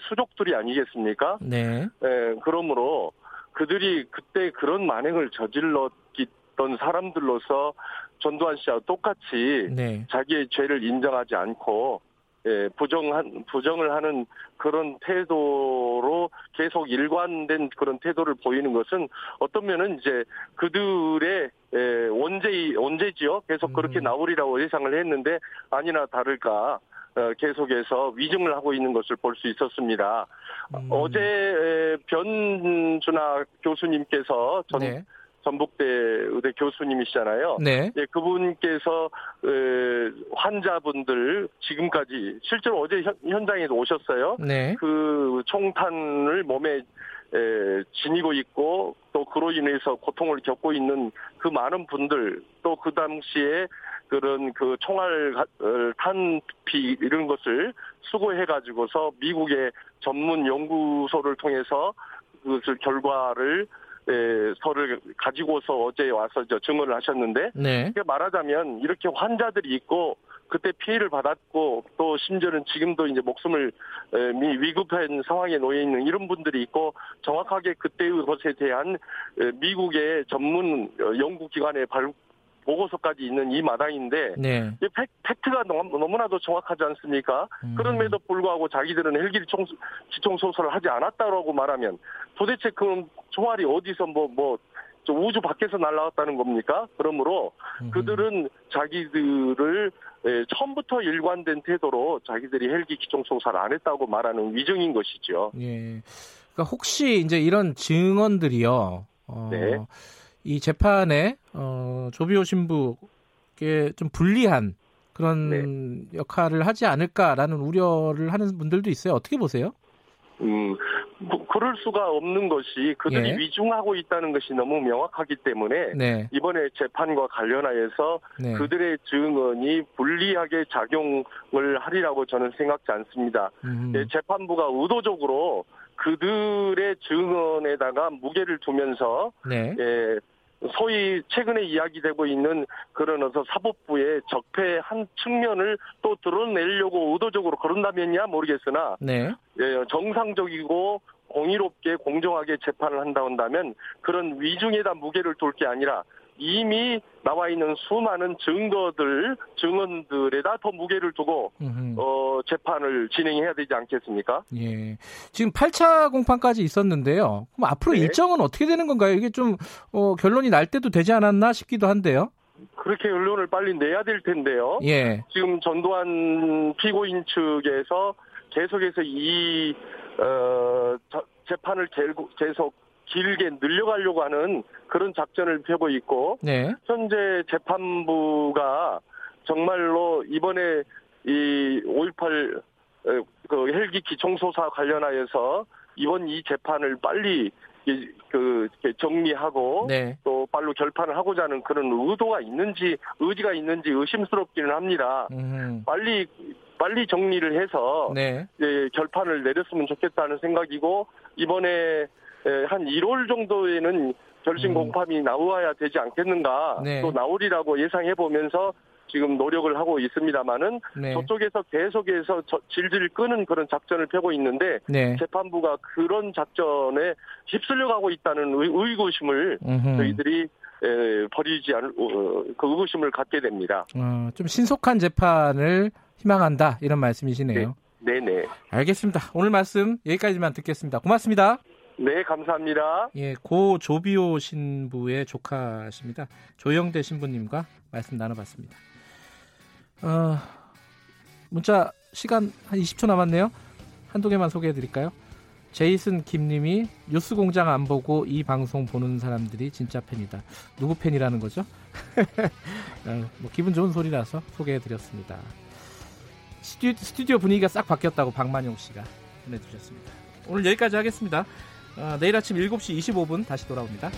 수족들이 아니겠습니까? 네. 예, 그러므로 그들이 그때 그런 만행을 저질렀던 사람들로서 전두환 씨와 똑같이 네. 자기의 죄를 인정하지 않고 예, 부정한 부정을 하는 그런 태도로 계속 일관된 그런 태도를 보이는 것은 어떤 면은 이제 그들의 예, 원죄 원죄지요. 계속 그렇게 음. 나오리라고 예상을 했는데 아니나 다를까 어, 계속해서 위증을 하고 있는 것을 볼 수 있었습니다. 음. 어제 변준아 교수님께서 전 네. 전북대 의대 교수님이시잖아요. 네. 예, 그분께서 에, 환자분들 지금까지 실제로 어제 현, 장에도 오셨어요. 네. 그 총탄을 몸에 에, 지니고 있고 또 그로 인해서 고통을 겪고 있는 그 많은 분들 또 그 당시에 그런 그 총알 탄피 이런 것을 수거해 가지고서 미국의 전문 연구소를 통해서 그것을 결과를 에, 서를 가지고서 어제 와서 저 증언을 하셨는데 네. 말하자면 이렇게 환자들이 있고 그때 피해를 받았고 또 심지어는 지금도 이제 목숨을 에, 위급한 상황에 놓여 있는 이런 분들이 있고 정확하게 그때의 것에 대한 미국의 전문 어, 연구기관의 발, 보고서까지 있는 이 마당인데 네. 이 팩 트가 너무나도 정확하지 않습니까? 음. 그럼에도 불구하고 자기들은 헬기 기총 소설을 하지 않았다라고 말하면 도대체 그럼 총알이 어디서 뭐뭐 뭐 우주 밖에서 날라왔다는 겁니까? 그러므로 음. 그들은 자기들을 예, 처음부터 일관된 태도로 자기들이 헬기 기총 소사를 안 했다고 말하는 위증인 것이죠. 예. 그러니까 혹시 이제 이런 증언들이요. 어, 네. 이 재판에 어, 조비오 신부께 좀 불리한 그런 네. 역할을 하지 않을까라는 우려를 하는 분들도 있어요. 어떻게 보세요? 음, 뭐, 그럴 수가 없는 것이 그들이 예. 위중하고 있다는 것이 너무 명확하기 때문에 네. 이번에 재판과 관련하여서 네. 그들의 증언이 불리하게 작용을 하리라고 저는 생각지 않습니다. 음. 예, 재판부가 의도적으로 그들의 증언에다가 무게를 두면서 네. 예, 소위 최근에 이야기되고 있는 그런 어서 사법부의 적폐 한 측면을 또 드러내려고 의도적으로 그런다면야 모르겠으나 네. 예, 정상적이고 공의롭게 공정하게 재판을 한다 한다면 그런 위중에다 무게를 둘 게 아니라 이미 나와 있는 수많은 증거들, 증언들에다 더 무게를 두고 어, 재판을 진행해야 되지 않겠습니까? 예. 지금 8차 공판까지 있었는데요. 그럼 앞으로 네. 일정은 어떻게 되는 건가요? 이게 좀 어, 결론이 날 때도 되지 않았나 싶기도 한데요. 그렇게 결론을 빨리 내야 될 텐데요. 예. 지금 전두환 피고인 측에서 계속해서 이 어, 재판을 계속 길게 늘려가려고 하는 그런 작전을 펴고 있고 네. 현재 재판부가 정말로 이번에 이 5.18 그 헬기 기총소사 관련하여서 이번 이 재판을 빨리 그 정리하고 네. 또 빨리 결판을 하고자 하는 그런 의도가 있는지 의지가 있는지 의심스럽기는 합니다. 음. 빨리 빨리 정리를 해서 네. 예, 결판을 내렸으면 좋겠다는 생각이고 이번에 예, 한 1월 정도에는 결심 음. 공판이 나와야 되지 않겠는가 네. 또 나오리라고 예상해 보면서 지금 노력을 하고 있습니다만은 네. 저쪽에서 계속해서 저, 질질 끄는 그런 작전을 펴고 있는데 네. 재판부가 그런 작전에 휩쓸려 가고 있다는 의, 의구심을 음흠. 저희들이 에, 버리지 않을 어, 그 의구심을 갖게 됩니다. 어, 좀 신속한 재판을 희망한다 이런 말씀이시네요. 네, 네. 알겠습니다. 오늘 말씀 여기까지만 듣겠습니다. 고맙습니다. 네, 감사합니다. 예, 고 조비오 신부의 조카십니다. 조영대 신부님과 말씀 나눠봤습니다. 어, 문자 시간 한 20초 남았네요. 한두 개만 소개해 드릴까요? 제이슨 김님이 뉴스 공장 안 보고 이 방송 보는 사람들이 진짜 팬이다. 누구 팬이라는 거죠? 어, 뭐 기분 좋은 소리라서 소개해 드렸습니다. 스튜디오 분위기가 싹 바뀌었다고 박만용 씨가 보내주셨습니다. 오늘 여기까지 하겠습니다. 어, 내일 아침 7시 25분 다시 돌아옵니다.